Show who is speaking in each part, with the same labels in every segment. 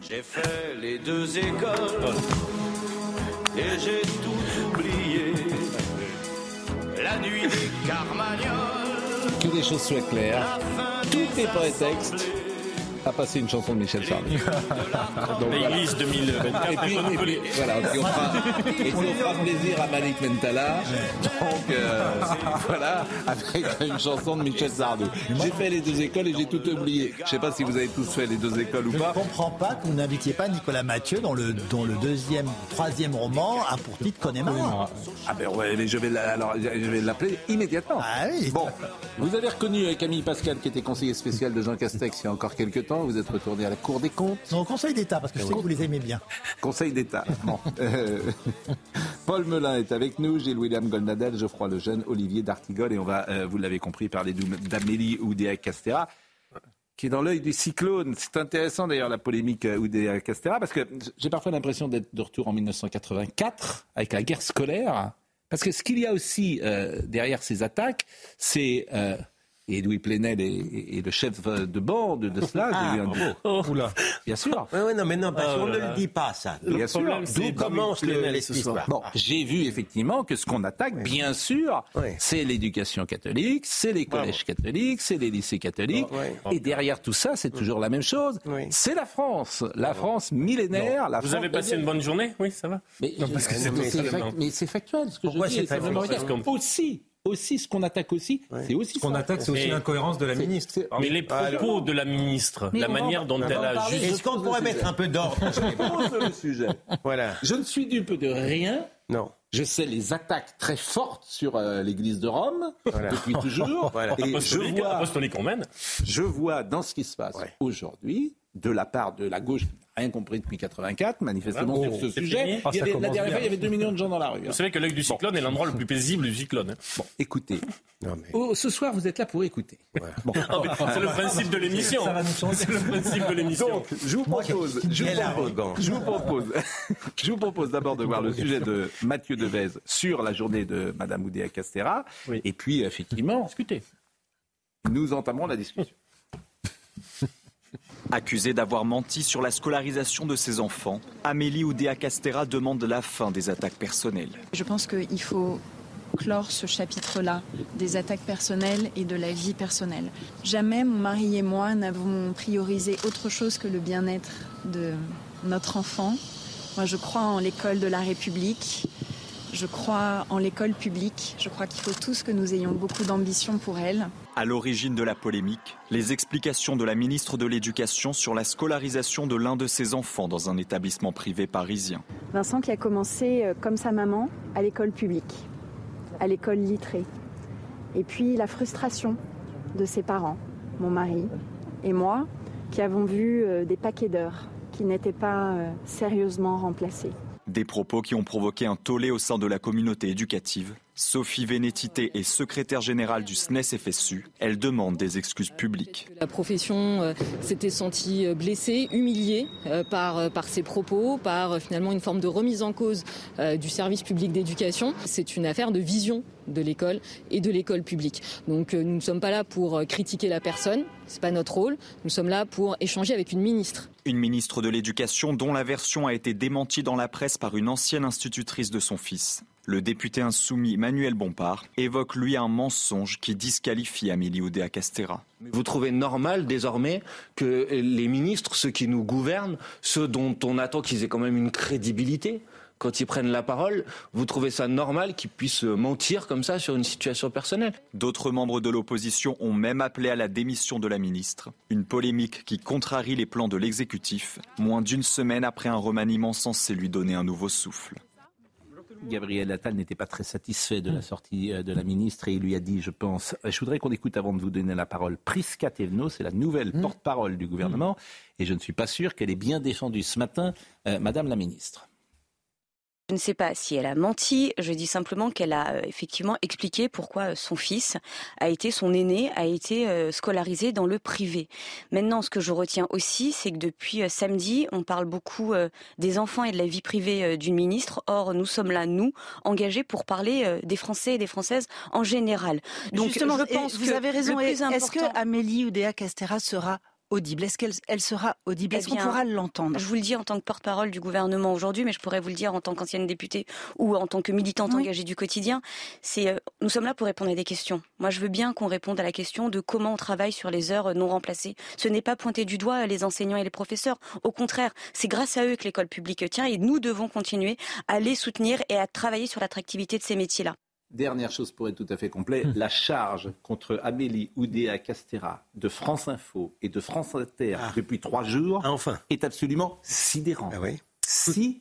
Speaker 1: J'ai fait les deux écoles et j'ai tout oublié. La nuit des Carmagnoles.
Speaker 2: Que les choses soient claires. Tout est prétexte à passer une chanson de Michel Sardou.
Speaker 3: L'église 2024.
Speaker 2: Et puis, et puis, voilà, et puis on fera, et puis on fera plaisir à Malik Mentala. Donc euh, voilà, avec une chanson de Michel Sardou. J'ai fait les deux écoles et j'ai tout oublié. Je sais pas si vous avez tous fait les deux écoles ou
Speaker 4: Je ne
Speaker 2: pas.
Speaker 4: comprends pas que vous n'invitiez pas Nicolas Mathieu dans le, dans le deuxième, troisième roman à pour titre Connemara.
Speaker 2: Ah ben ouais, mais je vais la- alors je vais l'appeler immédiatement.
Speaker 4: Ah oui.
Speaker 2: Bon, vous avez reconnu euh, Camille Pascal qui était conseiller spécial de Jean Castex il y a encore quelques temps. Vous êtes retourné à la Cour des comptes?
Speaker 4: Non, au Conseil d'État, parce que je sais que vous les aimez bien.
Speaker 2: Conseil d'État. Bon. Euh, Paul Melun est avec nous, Gilles William Goldnadel, Geoffroy Lejeune, Olivier D'Artigol et on va, euh, vous l'avez compris, parler d'Amélie Oudéa-Castera qui est dans l'œil du cyclone. C'est intéressant d'ailleurs la polémique euh, Oudéa-Castera parce que j'ai parfois l'impression d'être de retour en 1984 avec la guerre scolaire. Parce que ce qu'il y a aussi euh, derrière ces attaques, c'est... et Edoui Plenel est, est- est le chef de bande de cela. eu un- Bien sûr.
Speaker 5: Oui, oui, non, mais non, parce
Speaker 3: Ah,
Speaker 5: qu'on
Speaker 3: là,
Speaker 5: ne le dit pas, ça.
Speaker 2: Bien sûr.
Speaker 3: problème,
Speaker 5: D'où commence le-
Speaker 3: Plenel ce soir.
Speaker 5: l'histoire
Speaker 2: Bon, j'ai vu effectivement que ce qu'on attaque, bien sûr,
Speaker 5: Oui.
Speaker 2: c'est l'éducation catholique, c'est les collèges catholiques, c'est les lycées catholiques.
Speaker 5: Oui.
Speaker 2: Et derrière tout ça, c'est toujours la même chose.
Speaker 5: Oui.
Speaker 2: C'est la France, la France millénaire. La
Speaker 3: Vous
Speaker 2: France
Speaker 3: avez passé une bonne journée? Oui, ça va
Speaker 2: Mais,
Speaker 3: Non, parce que c'est
Speaker 2: factuel ce que
Speaker 5: Pourquoi
Speaker 2: je dis. Aussi, aussi, ce qu'on attaque aussi, c'est aussi
Speaker 6: Ce qu'on attaque, c'est aussi l'incohérence de la ministre.
Speaker 3: Mais les propos de la ministre, la manière dont elle a juste...
Speaker 5: Est-ce qu'on pourrait mettre un peu d'ordre
Speaker 2: Pose le sujet.
Speaker 5: Voilà.
Speaker 2: Je ne suis dupe de rien.
Speaker 5: Non.
Speaker 2: Je sais les attaques très fortes sur euh, l'Église de Rome
Speaker 5: Voilà.
Speaker 2: depuis toujours.
Speaker 5: Voilà.
Speaker 2: Et je vois,
Speaker 3: apostolique qu'on mène.
Speaker 2: je vois dans ce qui se passe
Speaker 5: Ouais.
Speaker 2: aujourd'hui, de la part de la gauche rien compris depuis 84, manifestement sur ce
Speaker 3: c'est
Speaker 2: sujet.
Speaker 6: Ah,
Speaker 2: il y avait- la
Speaker 6: commence
Speaker 2: dernière
Speaker 6: bien.
Speaker 2: fois, il y avait 2 millions de gens dans la rue. hein.
Speaker 3: Vous savez que l'œil du cyclone est l'endroit le plus paisible du cyclone. hein.
Speaker 2: Bon, écoutez.
Speaker 5: Non, mais.
Speaker 2: Oh, ce soir, vous êtes là pour écouter. Bon.
Speaker 3: C'est le principe de l'émission. C'est le principe de l'émission.
Speaker 2: Donc, je vous propose, je vous propose, je vous propose, je vous propose d'abord de voir le sujet de Mathieu Devez sur la journée de Madame Oudéa Castera.
Speaker 3: Oui.
Speaker 2: Et puis, effectivement,
Speaker 3: Discutez.
Speaker 2: nous entamerons la discussion.
Speaker 7: Accusée d'avoir menti sur la scolarisation de ses enfants, Amélie Oudéa Castera demande la fin des attaques personnelles.
Speaker 8: Je pense qu'il faut clore ce chapitre-là des attaques personnelles et de la vie personnelle. Jamais mon mari et moi n'avons priorisé autre chose que le bien-être de notre enfant. Moi, je crois en l'école de la République. Je crois en l'école publique. Je crois qu'il faut tous que nous ayons beaucoup d'ambition pour elle.
Speaker 7: À l'origine de la polémique, les explications de la ministre de l'Éducation sur la scolarisation de l'un de ses enfants dans un établissement privé parisien.
Speaker 8: Vincent qui a commencé, euh, comme sa maman, à l'école publique, à l'école littrée. Et puis la frustration de ses parents, mon mari et moi, qui avons vu euh, des paquets d'heures qui n'étaient pas euh, sérieusement remplacés.
Speaker 7: Des propos qui ont provoqué un tollé au sein de la communauté éducative. Sophie Vénétité est secrétaire générale du SNES-FSU. Elle demande des excuses publiques.
Speaker 9: La profession euh, s'était sentie euh, blessée, humiliée euh, par, par ses propos, par finalement une forme de remise en cause euh, du service public d'éducation. C'est une affaire de vision de l'école et de l'école publique. Donc nous ne sommes pas là pour critiquer la personne, c'est pas notre rôle. Nous sommes là pour échanger avec une ministre.
Speaker 7: Une ministre de l'Éducation dont la version a été démentie dans la presse par une ancienne institutrice de son fils. Le député insoumis Manuel Bompard évoque lui un mensonge qui disqualifie Amélie Oudéa Castera.
Speaker 10: Vous trouvez normal désormais que les ministres, ceux qui nous gouvernent, ceux dont on attend qu'ils aient quand même une crédibilité, quand ils prennent la parole, vous trouvez ça normal qu'ils puissent mentir comme ça sur une situation personnelle?
Speaker 7: D'autres membres de l'opposition ont même appelé à la démission de la ministre. Une polémique qui contrarie les plans de l'exécutif, moins d'une semaine après un remaniement censé lui donner un nouveau souffle.
Speaker 2: Gabriel Attal n'était pas très satisfait de la sortie euh, de la ministre et il lui a dit, je pense, je voudrais qu'on écoute avant de vous donner la parole, Prisca Thévenot, c'est la nouvelle porte-parole du gouvernement et je ne suis pas sûr qu'elle ait bien défendu ce matin euh, Madame la ministre.
Speaker 6: Je ne sais pas si elle a menti, je dis simplement qu'elle a euh, effectivement expliqué pourquoi euh, son fils a été, son aîné, a été euh, scolarisé dans le privé. Maintenant, ce que je retiens aussi, c'est que depuis samedi, on parle beaucoup des enfants et de la vie privée d'une ministre. Or, nous sommes là, nous, engagés pour parler des Français et des Françaises en général.
Speaker 11: Donc, Justement, je pense vous avez raison. Est-ce que Amélie Oudéa Castera sera audible Est-ce qu'elle elle sera audible? Est-ce qu'on pourra l'entendre?
Speaker 6: Je vous le dis en tant que porte-parole du gouvernement aujourd'hui, mais je pourrais vous le dire en tant qu'ancienne députée ou en tant que militante engagée du quotidien. C'est euh, nous sommes là pour répondre à des questions. Moi, je veux bien qu'on réponde à la question de comment on travaille sur les heures non remplacées. Ce n'est pas pointer du doigt les enseignants et les professeurs. Au contraire, c'est grâce à eux que l'école publique tient et nous devons continuer à les soutenir et à travailler sur l'attractivité de ces métiers-là.
Speaker 2: Dernière chose pour être tout à fait complet, hmm. la charge contre Amélie Oudéa Castera de France Info et de France Inter ah. depuis trois jours
Speaker 5: ah, enfin.
Speaker 2: est absolument sidérant.
Speaker 5: Ah oui.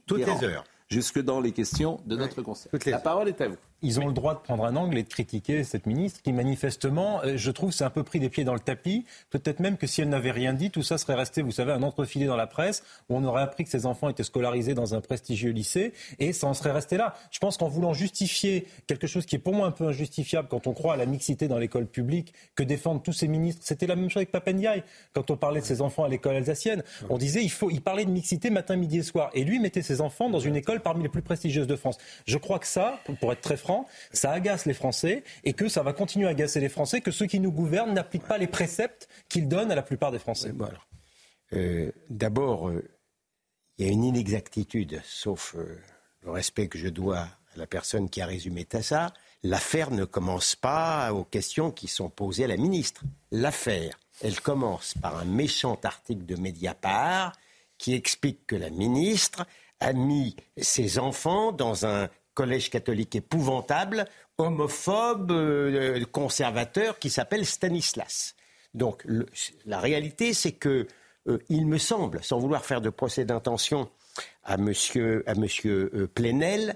Speaker 2: Toutes les heures. Jusque dans les questions de notre conseil. La parole est à vous
Speaker 12: ils ont le droit de prendre un angle et de critiquer cette ministre qui manifestement, euh, je trouve, s'est un peu pris des pieds dans le tapis. Peut-être même que si elle n'avait rien dit, tout ça serait resté, vous savez, un entrefilé dans la presse où on aurait appris que ses enfants étaient scolarisés dans un prestigieux lycée et ça en serait resté là. Je pense qu'en voulant justifier quelque chose qui est pour moi un peu injustifiable quand on croit à la mixité dans l'école publique, que défendent tous ces ministres, c'était la même chose avec Papendiaï quand on parlait de ses enfants à l'école alsacienne. On disait il faut, il parlait de mixité matin, midi et soir et lui mettait ses enfants dans une école parmi les plus prestigieuses de France. Je crois que ça, pour être très franc, ça agace les Français et que ça va continuer à agacer les Français, que ceux qui nous gouvernent n'appliquent pas les préceptes qu'ils donnent à la plupart des Français.
Speaker 5: Euh, d'abord, euh, il y a une inexactitude, sauf euh, le respect que je dois à la personne qui a résumé ça. L'affaire ne commence pas aux questions qui sont posées à la ministre. L'affaire, elle commence par un méchant article de Mediapart qui explique que la ministre a mis ses enfants dans un collège catholique épouvantable, homophobe, euh, conservateur, qui s'appelle Stanislas. Donc la réalité, c'est que euh, il me semble, sans vouloir faire de procès d'intention à Monsieur, à euh, Plenel,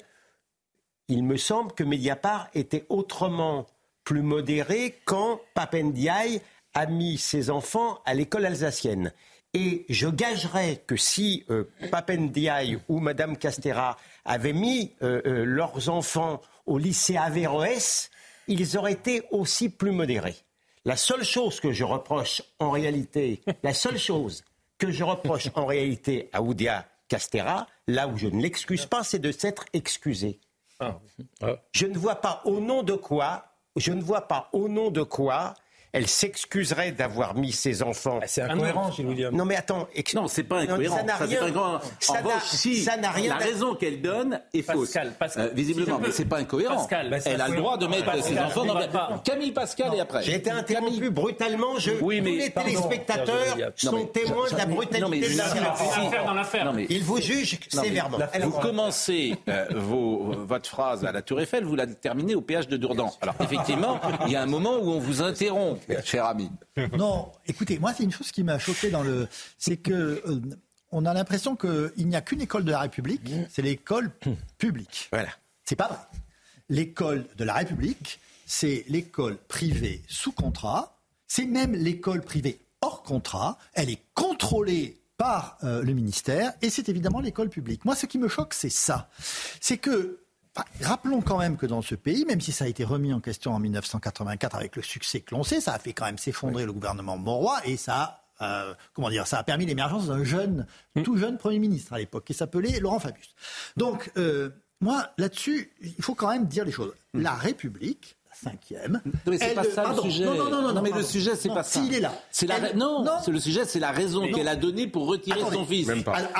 Speaker 5: il me semble que Mediapart était autrement plus modéré quand Papendiaï a mis ses enfants à l'école alsacienne. Et je gagerais que si euh, Papendiaï ou Madame Castera avaient mis euh, euh, leurs enfants au lycée Averroès, ils auraient été aussi plus modérés. La seule chose que je reproche en réalité, la seule chose que je reproche en réalité à Oudia Castera, là où je ne l'excuse pas, c'est de s'être excusé. Ah. Je ne vois pas au nom de quoi, je ne vois pas au nom de quoi elle s'excuserait d'avoir mis ses enfants.
Speaker 12: Ah, c'est incohérent, Gilles William.
Speaker 2: Non, mais attends. Non, c'est pas incohérent. ça n'a rien. Ça en si ça n'a rien. La raison qu'elle donne est fausse. Pascal, Pascal. Euh, visiblement, mais c'est pas incohérent. Pascal, elle a le droit de mettre ses enfants dans. Camille Pascal et après.
Speaker 5: J'ai été interrompu brutalement. Je... Oui, mais tous les téléspectateurs sont témoins de la brutalité de l'affaire. Il vous juge sévèrement.
Speaker 2: Vous commencez euh, votre phrase à la Tour Eiffel, vous la terminez au péage de Dourdan. Alors effectivement, il y a un moment où on vous interrompt cher ami.
Speaker 4: Non, écoutez, moi, c'est une chose qui m'a choqué dans le. C'est que. Euh, on a l'impression qu'il n'y a qu'une école de la République, c'est l'école publique.
Speaker 5: Voilà.
Speaker 4: C'est pas vrai. L'école de la République, c'est l'école privée sous contrat, c'est même l'école privée hors contrat, elle est contrôlée par euh, le ministère et c'est évidemment l'école publique. Moi, ce qui me choque, c'est ça. C'est que rappelons quand même que dans ce pays, même si ça a été remis en question en 1984 avec le succès que l'on sait, ça a fait quand même s'effondrer le gouvernement Mauroy et ça a, euh, comment dire, ça a permis l'émergence d'un jeune, mm. tout jeune Premier ministre à l'époque, qui s'appelait Laurent Fabius. Donc, euh, moi, là-dessus, il faut quand même dire les choses. Mm. La République, cinquième.
Speaker 2: Non, mais c'est pas ça le sujet. Non, non, non, non, mais le sujet, c'est pas ça.
Speaker 4: S'il est là.
Speaker 2: C'est la... Non, c'est le sujet, c'est la raison qu'elle a donnée pour retirer son fils.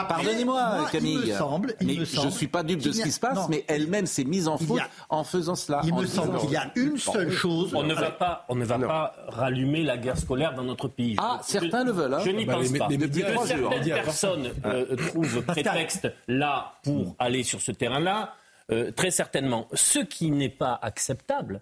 Speaker 2: Pardonnez-moi, Camille.
Speaker 4: Il me semble, il
Speaker 2: mais
Speaker 4: me
Speaker 2: semble je suis pas dupe de ce qui se passe, mais elle-même s'est mise en faute en faisant cela.
Speaker 4: Il me semble qu'il y a une seule chose.
Speaker 3: On ne va pas, on ne va pas rallumer la guerre scolaire dans notre pays.
Speaker 2: Ah, certains le veulent. Hein.
Speaker 3: Je n'y pense pas. Certaines personnes trouvent prétexte là pour aller sur ce terrain-là. Euh, très certainement. Ce qui n'est pas acceptable,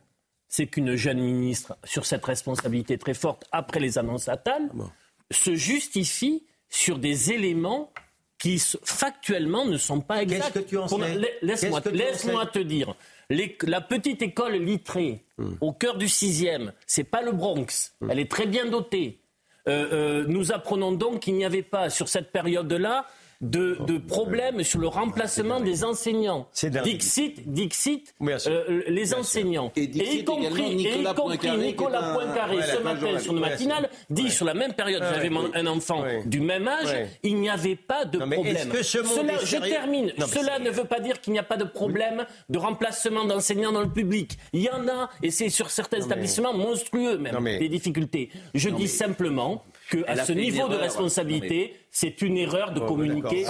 Speaker 3: c'est qu'une jeune ministre, sur cette responsabilité très forte après les annonces Attal, ah se justifie sur des éléments qui factuellement ne sont pas exacts.
Speaker 5: Qu'est-ce que tu en sais
Speaker 3: Laisse-moi laisse te dire. la petite école littrée hmm. au cœur du 6e, c'est pas le Bronx. Hmm. Elle est très bien dotée. Euh, euh, nous apprenons donc qu'il n'y avait pas sur cette période-là de, de problèmes sur le remplacement des enseignants. Dixit, Dixit euh, les enseignants. Et, y compris Nicolas, Poincaré, ce matin sur le matinal, dit sur la même période, j'avais un enfant du même âge, il n'y avait pas de problème. je termine. Cela ne veut pas dire qu'il n'y a pas de problème de remplacement d'enseignants dans le public. Il y en a, et c'est sur certains établissements monstrueux même, des difficultés. Je dis simplement qu'à ce niveau de responsabilité, c'est une erreur de communiquer.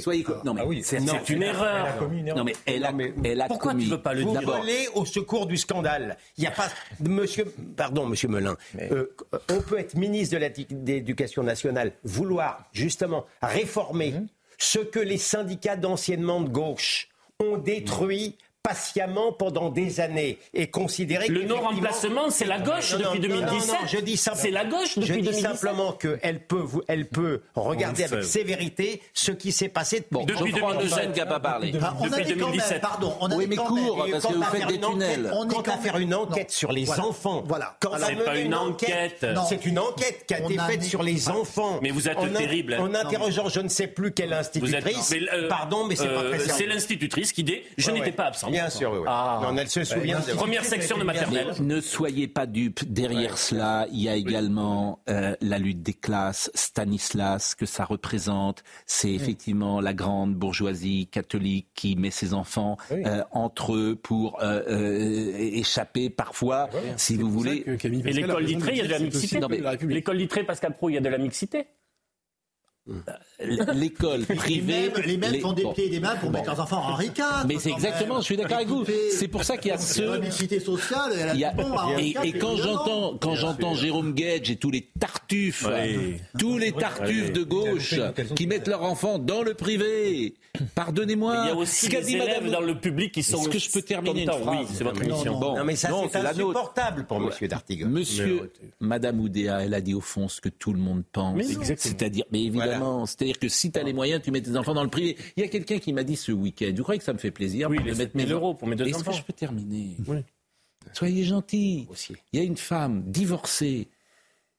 Speaker 5: Soyez non mais ah
Speaker 3: c'est une erreur.
Speaker 5: Non mais elle a, elle a
Speaker 3: Pourquoi tu veux pas le
Speaker 5: dire Vous volez au secours du scandale. Il n'y a pas monsieur pardon monsieur Melun. Euh, on peut être ministre de l'Éducation nationale, vouloir justement réformer mhm. ce que les syndicats d'anciennement de gauche ont détruit patiemment pendant des années et considérer
Speaker 3: le non remplacement c'est la gauche depuis 2017
Speaker 5: je dis
Speaker 3: c'est la gauche depuis
Speaker 5: je dis simplement qu'elle peut elle peut regarder avec sévérité ce qui s'est passé
Speaker 3: bon, depuis 2017 qui n'a pas parlé. Depuis 2017
Speaker 4: pardon on a
Speaker 5: oui mais court parce que vous faites des tunnels. on est à faire une enquête sur les enfants.
Speaker 4: Voilà.
Speaker 3: C'est pas une enquête.
Speaker 5: c'est une enquête qui a été faite sur les enfants.
Speaker 3: Mais vous êtes terrible.
Speaker 5: en interrogeant je ne sais plus quelle institutrice.
Speaker 3: euh,
Speaker 5: pardon mais c'est pas très
Speaker 3: euh, c'est l'institutrice qui dit je n'étais pas absent
Speaker 5: Bien sûr, oui. Ah. Non, elle se souvient de...
Speaker 3: Première section de maternelle.
Speaker 2: Ne soyez pas dupes. Derrière cela, il y a également euh, la lutte des classes, Stanislas, que ça représente. C'est effectivement la grande bourgeoisie catholique qui met ses enfants euh, entre eux pour euh, échapper parfois, si vous voulez.
Speaker 3: Et l'école littrée, il y a de la mixité. L'école littrée, Pascal Pro, il y a de la mixité.
Speaker 2: L'école privée.
Speaker 4: Les mêmes, font des pieds et des mains pour mettre leurs enfants en Henri
Speaker 2: Mais c'est exactement, je suis d'accord avec vous. C'est pour ça qu'il y a ce.
Speaker 4: La sociale, elle a bon
Speaker 2: Et, et quand j'entends, quand j'entends Jérôme Gage et tous les tartuffes, tous les tartuffes de gauche qui mettent leurs enfants dans le privé, pardonnez-moi.
Speaker 3: Il y a aussi des élèves dans le public qui sont.
Speaker 2: Est-ce que je peux terminer une phrase
Speaker 3: Oui, c'est votre émission.
Speaker 5: Non, mais ça, c'est insupportable pour Monsieur Dartigue.
Speaker 2: Monsieur, Madame Oudéa, elle a dit au fond ce que tout le monde pense. C'est-à-dire, mais évidemment, c'est-à-dire que si tu as les moyens, tu mets tes enfants dans le privé. Il y a quelqu'un qui m'a dit ce week-end, vous croyez que ça me fait plaisir
Speaker 3: de mettre mes euros pour mes deux enfants
Speaker 2: Est-ce que je peux terminer Soyez gentils. Il y a une femme divorcée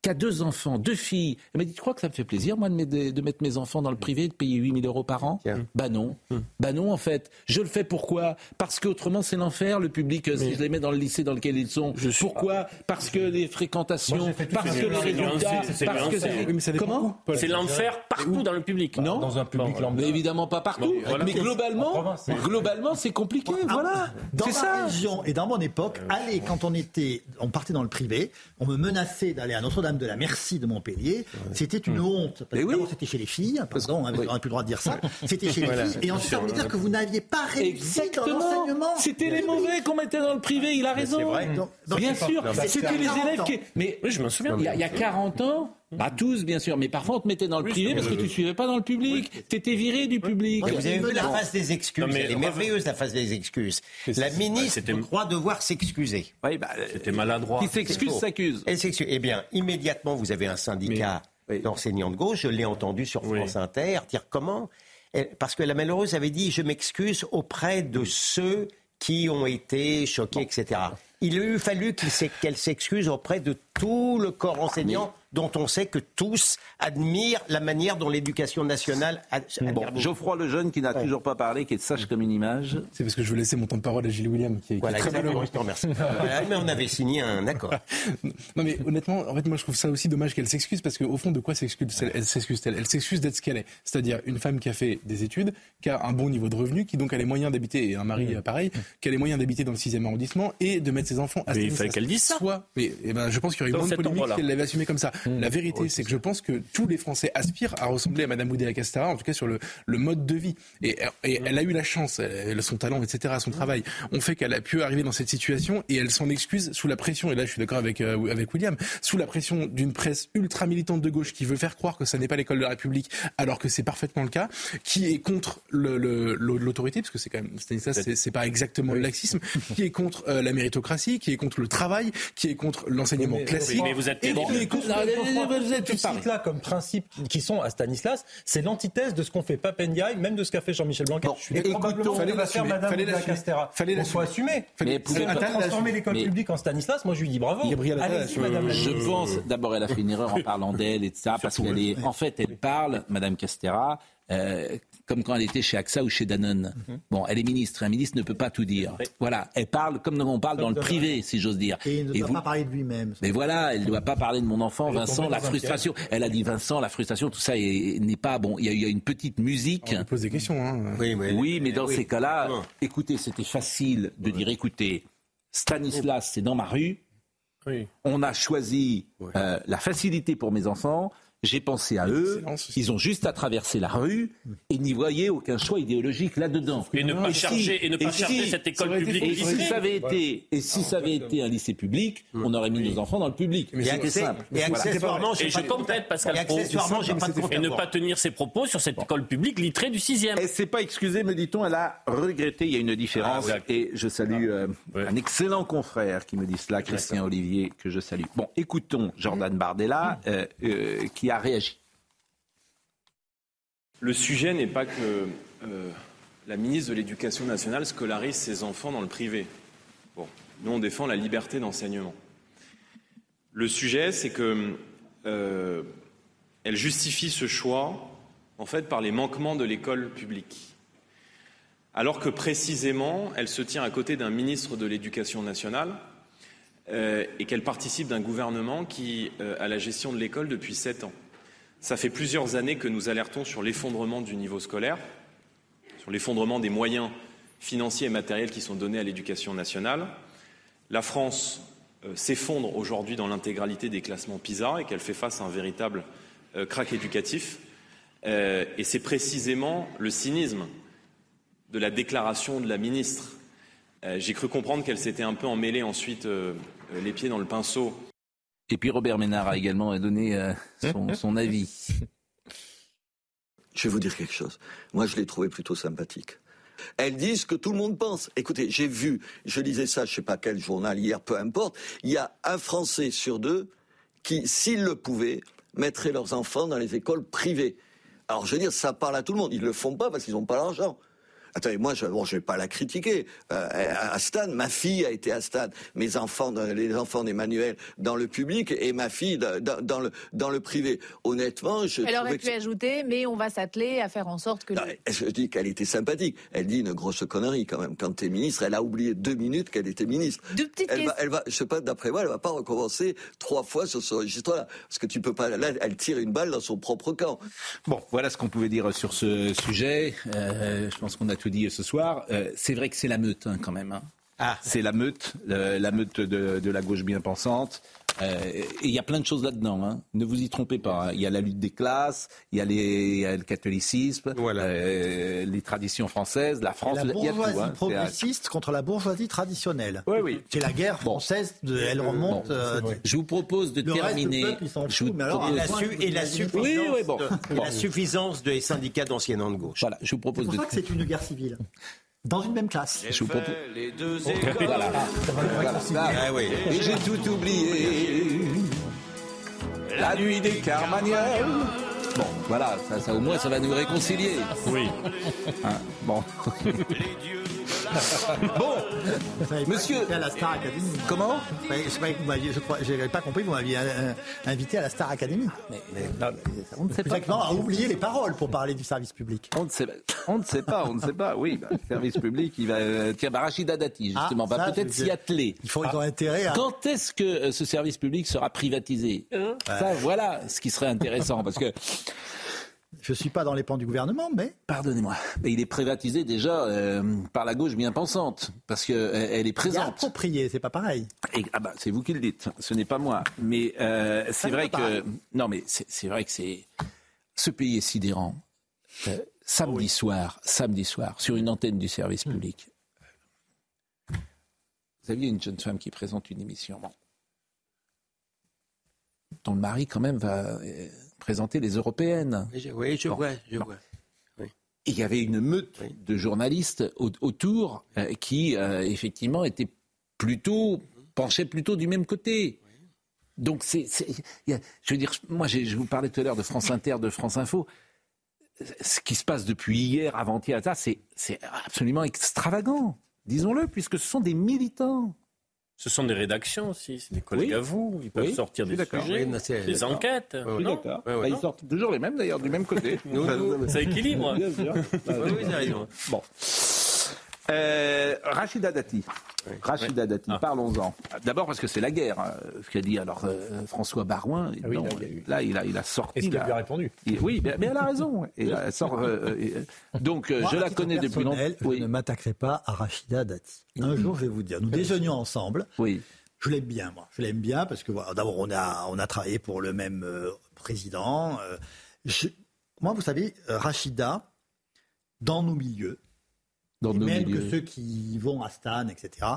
Speaker 2: qui a deux enfants, deux filles. Elle m'a dit, tu crois que ça me fait plaisir, moi, de mettre, mes enfants dans le privé, de payer 8000 euros par an Bah non. Hum. Bah non, en fait. Je le fais pourquoi? Parce qu'autrement, c'est l'enfer, le public, euh, si je les mets dans le lycée dans lequel ils sont. Pourquoi? Parce que les fréquentations, parce que les résultats, parce que
Speaker 3: Comment? C'est l'enfer partout dans le public.
Speaker 2: Non
Speaker 12: Dans un public lambda.
Speaker 2: évidemment pas partout. Mais globalement, globalement, c'est compliqué. Voilà.
Speaker 4: Dans ma région et dans mon époque, allez, quand on était, on partait dans le privé, on me menaçait d'aller à Notre-Dame de la Merci de Montpellier. C'était une honte. Parce que c'était chez les filles, pardon, on n'aurait plus le droit de dire ça. C'était chez les filles. Et ensuite, on me dire que vous n'aviez pas réussi dans l'enseignement.
Speaker 2: C'était les mauvais qu'on mettait dans le privé, il a raison. Bien sûr, c'était les élèves qui.
Speaker 3: Mais je me souviens.
Speaker 2: Il y a 40 ans, pas tous, bien sûr, mais parfois on te mettait dans le privé parce que tu ne suivais pas dans le public. Tu étais viré du public.
Speaker 5: vous avez vu la phase des excuses. Elle est merveilleuse, la phase des excuses. La ministre croit devoir s'excuser.
Speaker 3: Oui, bah, c'était maladroit.
Speaker 2: Qui s'excuse, s'accuse.
Speaker 5: Elle s'excuse. Eh bien, immédiatement, vous avez un syndicat d'enseignants de gauche. Je l'ai entendu sur France Inter dire comment. Parce que la malheureuse avait dit Je m'excuse auprès de ceux qui ont été choqués, etc. Il a eu fallu qu'elle s'excuse auprès de tout le corps enseignant dont on sait que tous admirent la manière dont l'éducation nationale a...
Speaker 2: Bon, Geoffroy Lejeune qui n'a toujours pas parlé, qui est sage comme une image.
Speaker 12: C'est parce que je veux laisser mon temps de parole à Gilles William qui est,
Speaker 5: voilà,
Speaker 12: très
Speaker 5: malheureux. Je te remercie. mais on avait signé un accord.
Speaker 12: non mais honnêtement, en fait moi je trouve ça aussi dommage qu'elle s'excuse parce qu'au fond de quoi s'excuse-t-elle? Elle s'excuse-t-elle? Elle s'excuse d'être ce qu'elle est, c'est-à-dire une femme qui a fait des études, qui a un bon niveau de revenu, qui donc a les moyens d'habiter et un mari mmh. pareil, qui a les moyens d'habiter dans le 6e arrondissement et de mettre ses enfants
Speaker 3: à. Mais il fallait qu'elle dise ça.
Speaker 12: Soit, mais eh ben, je pense qu'il y aurait une grande polémique si elle l'avait assumé comme ça. La vérité, c'est que je pense que tous les Français aspirent à ressembler à Madame Oudéa Castara, en tout cas sur le, le mode de vie. Et, elle a eu la chance, elle, son talent, etc., son travail, ont fait qu'elle a pu arriver dans cette situation et elle s'en excuse sous la pression, et là je suis d'accord avec, euh, avec William, sous la pression d'une presse ultra militante de gauche qui veut faire croire que ça n'est pas l'école de la République, alors que c'est parfaitement le cas, qui est contre l'autorité, parce que c'est quand même, c'est pas exactement le laxisme, qui est contre euh, la méritocratie, qui est contre le travail, qui est contre l'enseignement classique.
Speaker 3: Mais vous êtes
Speaker 12: et contre la Tout ces là comme principe qui sont à Stanislas, c'est l'antithèse de ce qu'on fait Papendiaï, même de ce qu'a fait Jean-Michel Blanquer. je suis probablement fallait la faire Madame fallait la Castera. Fallait la faut assumer. Fallait transformer l'école publique en Stanislas. Moi, je lui dis bravo.
Speaker 2: Je pense d'abord elle a fait une erreur en parlant d'elle et de ça parce qu'elle est en fait elle parle Madame Castera euh, comme quand elle était chez AXA ou chez Danone. Mhm. Bon, elle est ministre, un ministre ne peut pas tout dire. Voilà, elle parle comme on parle dans le privé, si j'ose dire.
Speaker 4: Et il ne doit pas parler de lui-même.
Speaker 2: Mais voilà, elle ne doit pas parler de mon enfant, Vincent, la frustration. Elle a dit Vincent, la frustration, tout ça n'est pas bon. Il y, a, une petite musique.
Speaker 12: On pose des questions. Hein.
Speaker 2: Oui, oui, mais dans ces cas-là, écoutez, c'était facile de dire, écoutez, Stanislas, c'est dans ma rue. On a choisi euh, la facilité pour mes enfants. J'ai pensé à eux. Ils ont juste à traverser la rue et n'y voyaient aucun choix idéologique là-dedans.
Speaker 3: Et ne pas charger, et ne pas charger cette école publique.
Speaker 2: Et si ça avait été, et si ça avait été un lycée public, on aurait mis nos enfants dans le public. C'était simple.
Speaker 3: Et accessoirement, et je complète Pascal et ne pas tenir ses propos sur cette école publique littérée du 6e.
Speaker 2: Elle s'est pas excusée, me dit-on. Elle a regretté. Il y a une différence. Ah, et je salue euh, un excellent confrère qui me dit cela, Christian Olivier, que je salue. Bon, écoutons Jordan Bardella, euh, euh, a réagi.
Speaker 13: Le sujet n'est pas que euh, la ministre de l'Éducation nationale scolarise ses enfants dans le privé. Bon, nous, on défend la liberté d'enseignement. Le sujet, c'est que euh, elle justifie ce choix, en fait, par les manquements de l'école publique. Alors que précisément, elle se tient à côté d'un ministre de l'Éducation nationale euh, et qu'elle participe d'un gouvernement qui a la gestion de l'école depuis sept ans. Ça fait plusieurs années que nous alertons sur l'effondrement du niveau scolaire, sur l'effondrement des moyens financiers et matériels qui sont donnés à l'éducation nationale. La France euh, s'effondre aujourd'hui dans l'intégralité des classements PISA et qu'elle fait face à un véritable euh, crack éducatif. Euh, et c'est précisément le cynisme de la déclaration de la ministre. J'ai cru comprendre qu'elle s'était un peu emmêlée ensuite les pieds dans le pinceau
Speaker 2: et puis Robert Ménard a également donné euh, son, avis.
Speaker 14: Je vais vous dire quelque chose. Moi, je l'ai trouvé plutôt sympathique. Elles disent que tout le monde pense. Écoutez, j'ai vu, je lisais ça, je ne sais pas quel journal hier, peu importe, il y a un Français sur deux qui, s'ils le pouvaient, mettrait leurs enfants dans les écoles privées. Alors, je veux dire, ça parle à tout le monde. Ils ne le font pas parce qu'ils n'ont pas l'argent. Attendez, moi, je ne vais pas la critiquer. Euh, ma fille a été à Stade. Mes enfants, les enfants d'Emmanuel, dans le public, et ma fille dans, le, dans le privé. Honnêtement, je.
Speaker 15: Elle aurait pu ajouter, mais on va s'atteler à faire en sorte que.
Speaker 14: je dis qu'elle était sympathique. Elle dit une grosse connerie quand même. Quand tu es ministre, elle a oublié deux minutes qu'elle était ministre.
Speaker 15: Deux petites
Speaker 14: elle va, elle va, je sais pas, d'après moi, elle va pas recommencer trois fois sur ce registre-là. Parce que tu peux pas. Là, elle tire une balle dans son propre camp.
Speaker 2: Bon, voilà ce qu'on pouvait dire sur ce sujet. Euh, je pense qu'on a tout dit ce soir. Euh, c'est vrai que c'est la meute hein, quand même. Hein. Ah. C'est la meute, la meute de, la gauche bien pensante. Euh, et il y a plein de choses là-dedans. Hein. Ne vous y trompez pas. Il y a la lutte des classes, il y a, le catholicisme, euh, les traditions françaises, la France.
Speaker 4: La bourgeoisie progressiste contre la bourgeoisie traditionnelle.
Speaker 2: Oui, oui.
Speaker 4: C'est la guerre française. De, elle remonte.
Speaker 2: je vous propose de terminer.
Speaker 5: et, la, suffisance, la suffisance des syndicats d'anciens de gauche.
Speaker 2: Voilà, je vous propose
Speaker 4: de.
Speaker 2: C'est
Speaker 4: pour ça que c'est une guerre civile dans une même classe.
Speaker 1: Je vous propose. Les deux écoles.
Speaker 2: voilà. Ah, oui. Et j'ai tout oublié. La nuit des Carmagnols. Bon, voilà, ça, ça, au moins ça va nous réconcilier.
Speaker 3: Oui.
Speaker 2: Hein, bon. bon, monsieur.
Speaker 4: à la Star Academy.
Speaker 2: Comment
Speaker 4: Je n'avais pas compris, vous m'aviez euh, invité à la Star Academy. Mais, on ne sait pas. à oublier les paroles pour parler du service public.
Speaker 2: On ne sait, on ne sait pas, on ne sait pas. Oui, bah, le service public, il va. Euh, tiens, bah, Rachida Dati, ah, justement, va peut-être s'y atteler.
Speaker 4: Il faut, ils ont intérêt à.
Speaker 2: Quand est-ce que euh, ce service public sera privatisé? Hein? Ça, voilà ce qui serait intéressant, parce que
Speaker 4: je ne suis pas dans les plans du gouvernement, mais...
Speaker 2: Pardonnez-moi, mais il est privatisé déjà euh, par la gauche bien pensante, parce qu'elle euh, elle est présente. Il
Speaker 4: approprié, c'est pas pareil.
Speaker 2: ah bah, c'est vous qui le dites, ce n'est pas moi. Mais euh, c'est vrai que... Non, mais c'est vrai que c'est... Ce pays est sidérant. samedi soir, samedi soir, sur une antenne du service hmm. public, vous aviez une jeune femme qui présente une émission, dont le mari quand même va présenter les européennes.
Speaker 5: Oui, je vois, je vois.
Speaker 2: il y avait une meute de journalistes autour euh, qui, euh, effectivement, étaient plutôt, penchaient plutôt du même côté. Donc, c'est, je veux dire, moi, je vous parlais tout à l'heure de France Inter, de France Info. Ce qui se passe depuis hier, avant-hier, c'est, c'est absolument extravagant, disons-le, puisque ce sont des militants.
Speaker 3: Ce sont des rédactions aussi, c'est des collègues à vous. Ils peuvent sortir des sujets, des enquêtes.
Speaker 2: Oui, d'accord. Bah, ils sortent toujours les mêmes d'ailleurs, du même côté.
Speaker 3: ça équilibre. Bien sûr.
Speaker 2: bon. Euh, Rachida Dati. Rachida Dati, parlons-en. D'abord parce que c'est la guerre, hein, ce qu'a dit alors euh, François Barouin. Ah là, il a, il a, sorti.
Speaker 12: Est-ce
Speaker 2: qu'il
Speaker 12: a répondu
Speaker 2: Oui, mais, elle a raison. Et sort, euh, donc je la connais depuis longtemps.
Speaker 4: Je ne m'attaquerai pas à Rachida Dati. Un jour, je vais vous dire, nous déjeunions ensemble.
Speaker 2: Oui.
Speaker 4: Je l'aime bien, moi. Je l'aime bien parce que voilà, d'abord, on a, on a travaillé pour le même président. moi, vous savez, Rachida, dans nos milieux,
Speaker 2: dans
Speaker 4: et même
Speaker 2: milieux.
Speaker 4: que ceux qui vont à Stan, etc.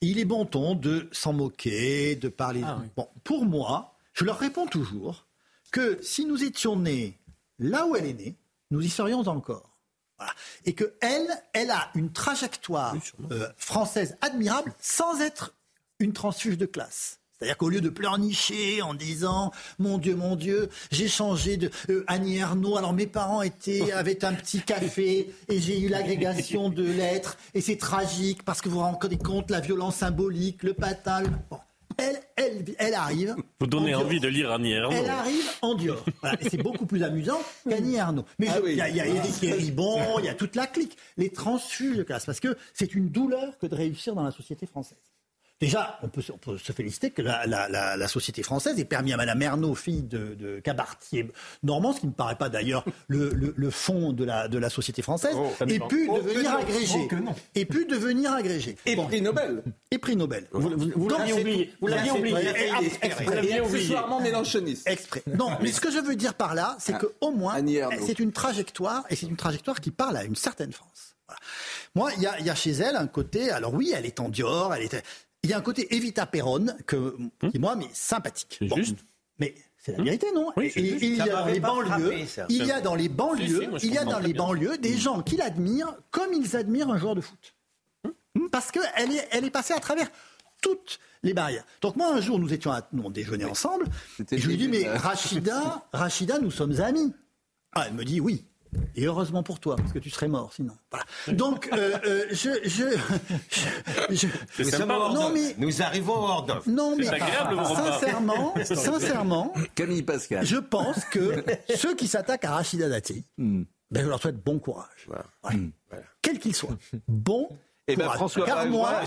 Speaker 4: Il est bon ton de s'en moquer, de parler.
Speaker 3: Ah
Speaker 4: Bon, pour moi, je leur réponds toujours que si nous étions nés là où elle est née, nous y serions encore. Voilà. Et que elle, elle a une trajectoire euh, française admirable sans être une transfuge de classe. C'est-à-dire qu'au lieu de pleurnicher en disant mon Dieu, mon Dieu, j'ai changé de euh, Annie Ernaux. Alors mes parents étaient avaient un petit café et j'ai eu l'agrégation de lettres et c'est tragique parce que vous vous rendez compte la violence symbolique, le patin. le- Bon. Elle, elle, elle arrive.
Speaker 3: Vous donnez
Speaker 4: en
Speaker 3: envie de lire Annie Ernaux.
Speaker 4: Elle arrive en Dior. Voilà. Et c'est beaucoup plus amusant qu'Annie Ernaux. Mais
Speaker 2: Ah
Speaker 4: il
Speaker 2: oui.
Speaker 4: y a, il y a Éric Héribon, il y a toute la clique. Les transfuges de classe. Parce que c'est une douleur que de réussir dans la société française. Déjà, on peut, se- on peut se féliciter que la, la- la- la société française ait permis à Madame Ernaud, fille de, de cabaretier normand, ce qui ne me paraît pas d'ailleurs le, le- le fond de la, de la société française,
Speaker 2: ça
Speaker 4: ait
Speaker 2: dépend.
Speaker 4: pu
Speaker 2: Oh,
Speaker 4: devenir
Speaker 2: non.
Speaker 4: agrégée.
Speaker 2: Oh.
Speaker 4: Ait pu devenir agrégée.
Speaker 2: Et
Speaker 4: Bon.
Speaker 2: prix Nobel.
Speaker 4: Et prix Nobel.
Speaker 3: Vous, vous- vous l'aviez oublié. Vous l'aviez oublié.
Speaker 4: et- et-
Speaker 2: Et
Speaker 4: exprès.
Speaker 3: Vous l'aviez oublié.
Speaker 2: mélanchoniste.
Speaker 4: Exprès. Non, mais ce que je veux dire par là, c'est
Speaker 2: Ah.
Speaker 4: que au moins, c'est une trajectoire, et c'est une trajectoire qui parle à une certaine France. Voilà. Moi, il y y a chez elle un côté, alors oui, elle est en Dior, elle est, il y a un côté Evita Perron, que, qui moi, mais sympathique.
Speaker 3: C'est juste.
Speaker 4: Mais c'est la vérité, non
Speaker 3: Oui,
Speaker 4: Et il y a dans les banlieues,
Speaker 5: frappé,
Speaker 4: il y a dans les banlieues,
Speaker 3: Si, si, moi, je
Speaker 4: il y a dans les
Speaker 3: bien.
Speaker 4: banlieues des gens qui l'admirent comme ils admirent un joueur de foot. Parce qu'elle est, elle est passée à travers toutes les barrières. Donc moi, un jour, nous étions à, nous, on déjeunait ensemble, et je lui dis,
Speaker 2: début
Speaker 4: mais Rachida, Rachida, nous sommes amis. Ah, elle me dit oui. Et heureusement pour toi, parce que tu serais mort sinon. Voilà. Donc, euh, euh, je, je, je, je- Non, mais-
Speaker 5: Nous arrivons au hors d'œuvre.
Speaker 4: non, mais
Speaker 3: agréable,
Speaker 4: sincèrement, sincèrement,
Speaker 2: Camille Pascal.
Speaker 4: je pense que ceux qui s'attaquent à Rachida Dati,
Speaker 2: Hmm.
Speaker 4: ben, je leur souhaite bon courage. Voilà. Quel qu'il soit. Bon
Speaker 2: Eh ben. François
Speaker 4: Car moi,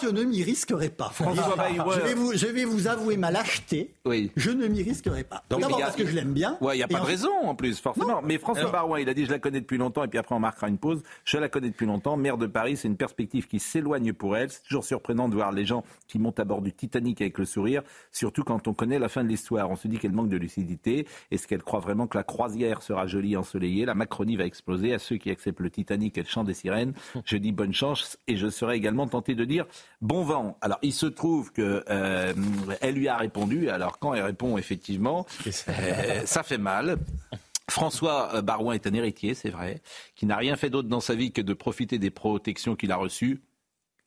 Speaker 4: je ne m'y risquerai pas.
Speaker 2: François
Speaker 4: je, vais vous, je vais vous avouer ma lâcheté.
Speaker 2: Oui.
Speaker 4: Je ne m'y risquerai pas. D'abord parce que je l'aime bien.
Speaker 2: Ouais, il n'y a pas de
Speaker 4: ensuite-
Speaker 2: raison en plus, forcément. Mais François
Speaker 5: Alors-
Speaker 2: Barouin, il a dit je la connais depuis longtemps et puis après on marquera une pause. Je la connais depuis longtemps. Maire de Paris, c'est une perspective qui s'éloigne pour elle. C'est toujours surprenant de voir les gens qui montent à bord du Titanic avec le sourire, surtout quand on connaît la fin de l'histoire. On se dit qu'elle manque de lucidité. Est-ce qu'elle croit vraiment que la croisière sera jolie et ensoleillée? La Macronie va exploser. À ceux qui acceptent le Titanic et le chant des sirènes, je dis bonne chance et je serais également tenté de dire bon vent. Alors il se trouve que euh, elle lui a répondu. Alors quand elle répond effectivement, euh, ça fait mal. François euh, Barouin est un héritier, c'est vrai, qui n'a rien fait d'autre dans sa vie que de profiter des protections qu'il a reçues.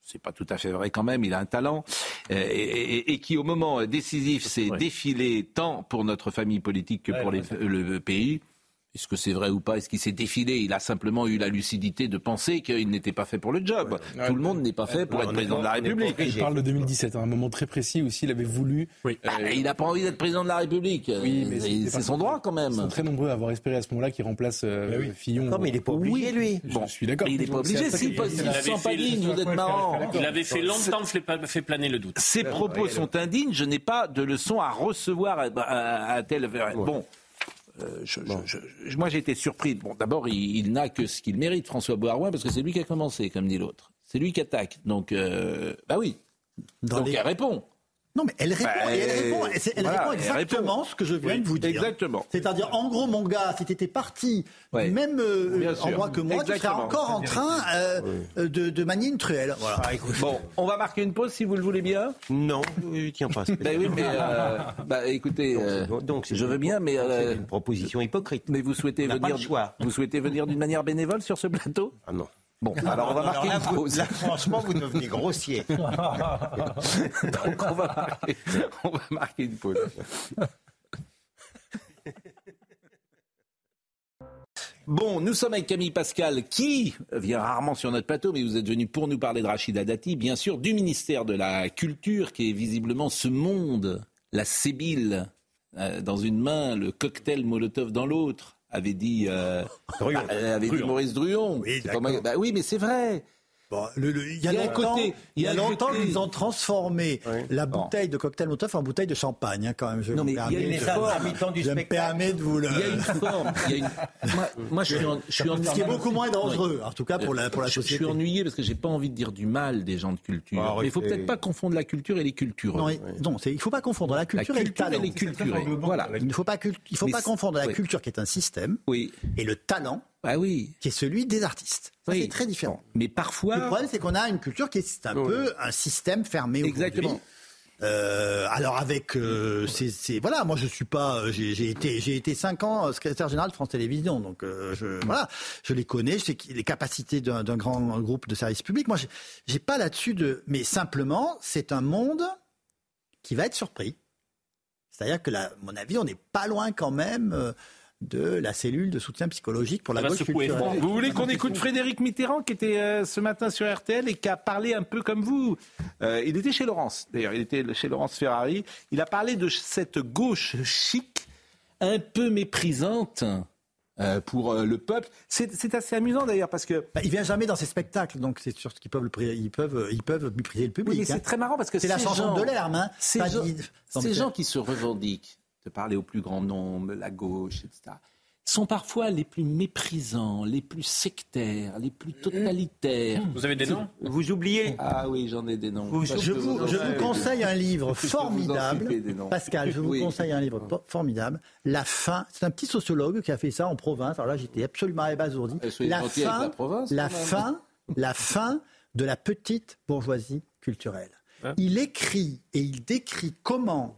Speaker 2: C'est pas tout à fait vrai quand même, il a un talent. Euh, et, et- et qui, au moment décisif, s'est défilé tant pour notre famille politique que pour les- le pays. Est-ce que c'est vrai ou pas? Est-ce qu'il s'est défilé? Il a simplement eu la lucidité de penser qu'il n'était pas fait pour le job. Tout le monde n'est pas fait pour être président de la République.
Speaker 12: Il parle de 2017, à un moment très précis aussi, il avait voulu.
Speaker 2: Ah, il n'a pas envie d'être président de la République.
Speaker 12: Oui, mais
Speaker 2: c'est son droit quand
Speaker 12: Ils sont
Speaker 2: même.
Speaker 12: très nombreux à avoir espéré à ce moment-là qu'il remplace euh, Fillon.
Speaker 5: Non, mais il n'est pas obligé, lui.
Speaker 12: Je suis d'accord.
Speaker 2: Il n'est pas obligé. S'il sent pas
Speaker 3: fait-
Speaker 2: digne, vous êtes marrant.
Speaker 3: Il avait fait longtemps fait, fait planer le doute.
Speaker 2: Ces propos sont indignes. Je n'ai pas de leçon à recevoir à tel. Bon. Euh, je- je- je- moi, j'ai été surpris. Bon, d'abord, il, il n'a que ce qu'il mérite, François Barouin, parce que c'est lui qui a commencé, comme dit l'autre. C'est lui qui attaque. Donc, euh, bah oui.
Speaker 4: Dans
Speaker 2: Donc,
Speaker 4: les-
Speaker 2: elle répond.
Speaker 4: Non, mais elle répond,
Speaker 2: Bah,
Speaker 4: et elle répond,
Speaker 2: euh,
Speaker 4: elle
Speaker 2: voilà,
Speaker 4: répond
Speaker 2: elle
Speaker 4: exactement
Speaker 2: répond.
Speaker 4: ce que je viens
Speaker 2: Oui,
Speaker 4: de vous dire.
Speaker 2: exactement.
Speaker 4: C'est-à-dire, en gros, mon gars, si tu étais parti même euh,
Speaker 2: Bien sûr.
Speaker 4: endroit que moi, tu serais
Speaker 2: Exactement.
Speaker 4: encore en train euh, euh, de, de manier une truelle. Voilà.
Speaker 2: Bon, on va marquer une pause si vous le voulez bien.
Speaker 5: Non, il tient pas.
Speaker 2: Bah oui, mais euh, bah, écoutez, euh,
Speaker 5: Donc,
Speaker 2: je veux bien, mais euh,
Speaker 5: c'est une proposition hypocrite.
Speaker 2: mais vous souhaitez
Speaker 5: On n'a pas
Speaker 2: venir,
Speaker 5: le choix.
Speaker 2: vous souhaitez venir d'une manière bénévole sur ce plateau?
Speaker 5: Ah non.
Speaker 2: Bon, alors on va marquer une pause.
Speaker 5: Là, franchement, vous devenez grossier.
Speaker 2: Donc on va marquer, on va marquer une pause. Bon, nous sommes avec Camille Pascal, qui vient rarement sur notre plateau, mais vous êtes venu pour nous parler de Rachida Dati, bien sûr, du ministère de la Culture, qui est visiblement ce monde, la sébile euh, dans une main, le cocktail Molotov dans l'autre, avait dit, euh, bah, avait dit Maurice Druon.
Speaker 4: Oui,
Speaker 2: moi- bah oui, mais c'est vrai.
Speaker 4: Bon, le- le- il y a
Speaker 2: Il y a un
Speaker 4: longtemps,
Speaker 2: côté-
Speaker 4: il y a
Speaker 2: un
Speaker 4: longtemps
Speaker 2: côté-
Speaker 4: qu'ils ont transformé la
Speaker 2: Bon.
Speaker 4: bouteille de cocktail Molotov en bouteille de champagne, hein, quand même. Je
Speaker 2: Non,
Speaker 4: me
Speaker 2: mais il y a
Speaker 4: permets
Speaker 2: une
Speaker 4: de-
Speaker 2: forme.
Speaker 4: je me permets de vous le.
Speaker 2: Il y a une forme. il y a une- Moi, moi, je suis, en- je suis
Speaker 4: Ce qui est
Speaker 2: ennuyé.
Speaker 4: beaucoup moins dangereux,
Speaker 2: Oui.
Speaker 4: en tout cas pour la, pour la
Speaker 2: Je- Je
Speaker 4: société.
Speaker 2: suis ennuyé parce que j'ai pas envie de dire du mal des gens de culture.
Speaker 5: Arrêtez.
Speaker 2: Mais il faut peut-être pas confondre la culture et les cultureux.
Speaker 4: Non, et- non, il ne faut pas confondre la culture,
Speaker 2: la
Speaker 4: et le talent.
Speaker 2: et les culturés. Voilà.
Speaker 4: Il ne faut pas, il faut
Speaker 2: Mais
Speaker 4: pas confondre la
Speaker 2: oui.
Speaker 4: culture qui est un système
Speaker 2: Oui.
Speaker 4: et le talent
Speaker 2: Bah oui.
Speaker 4: qui est celui des artistes.
Speaker 2: Oui.
Speaker 4: C'est très différent.
Speaker 2: Mais parfois.
Speaker 4: Le problème, c'est qu'on a une culture qui est un
Speaker 2: Oui.
Speaker 4: peu un système fermé.
Speaker 2: Exactement.
Speaker 4: Euh, alors avec euh, c'est voilà moi je suis pas euh, j'ai été j'ai été cinq ans euh, secrétaire général de France Télévisions donc euh, je voilà je les connais je sais les capacités d'un grand groupe de services publics moi j'ai- pas là-dessus de mais simplement c'est un monde qui va être surpris c'est-à-dire que là, à mon avis on n'est pas loin quand même de la cellule de soutien psychologique pour la gauche culturelle.
Speaker 2: Vous voulez qu'on écoute Frédéric Mitterrand qui était euh, ce matin sur RTL et qui a parlé un peu comme vous. Euh, il était chez Laurence, d'ailleurs, il était chez Laurence Ferrari. Il a parlé de cette gauche chic, un peu méprisante euh, pour euh, le peuple. C'est c'est assez amusant d'ailleurs parce que.
Speaker 4: Bah, il vient jamais dans ses spectacles, donc c'est sûr qu'ils peuvent, ils peuvent, ils peuvent mépriser le public.
Speaker 2: Oui, mais
Speaker 4: hein.
Speaker 2: c'est très marrant parce que
Speaker 4: c'est la
Speaker 2: ces
Speaker 4: chanson
Speaker 2: gens-
Speaker 4: de l'herbe. Hein.
Speaker 2: Ces,
Speaker 4: dit-
Speaker 2: gens qui se revendiquent de parler au plus grand nombre, la gauche, etc., sont parfois les plus méprisants, les plus sectaires, les plus totalitaires.
Speaker 3: Vous avez des noms?
Speaker 5: Vous oubliez?
Speaker 2: Ah oui, j'en ai des noms.
Speaker 4: Je vous, je vous conseille un livre formidable. Pascal, je vous
Speaker 2: Oui.
Speaker 4: conseille un livre formidable. La fin. C'est un petit sociologue qui a fait ça en province. Alors là, j'étais absolument abasourdi.
Speaker 2: Eh,
Speaker 4: La fin,
Speaker 2: la province,
Speaker 4: fin, la fin de la petite bourgeoisie culturelle.
Speaker 2: Hein
Speaker 4: Il écrit et il décrit comment,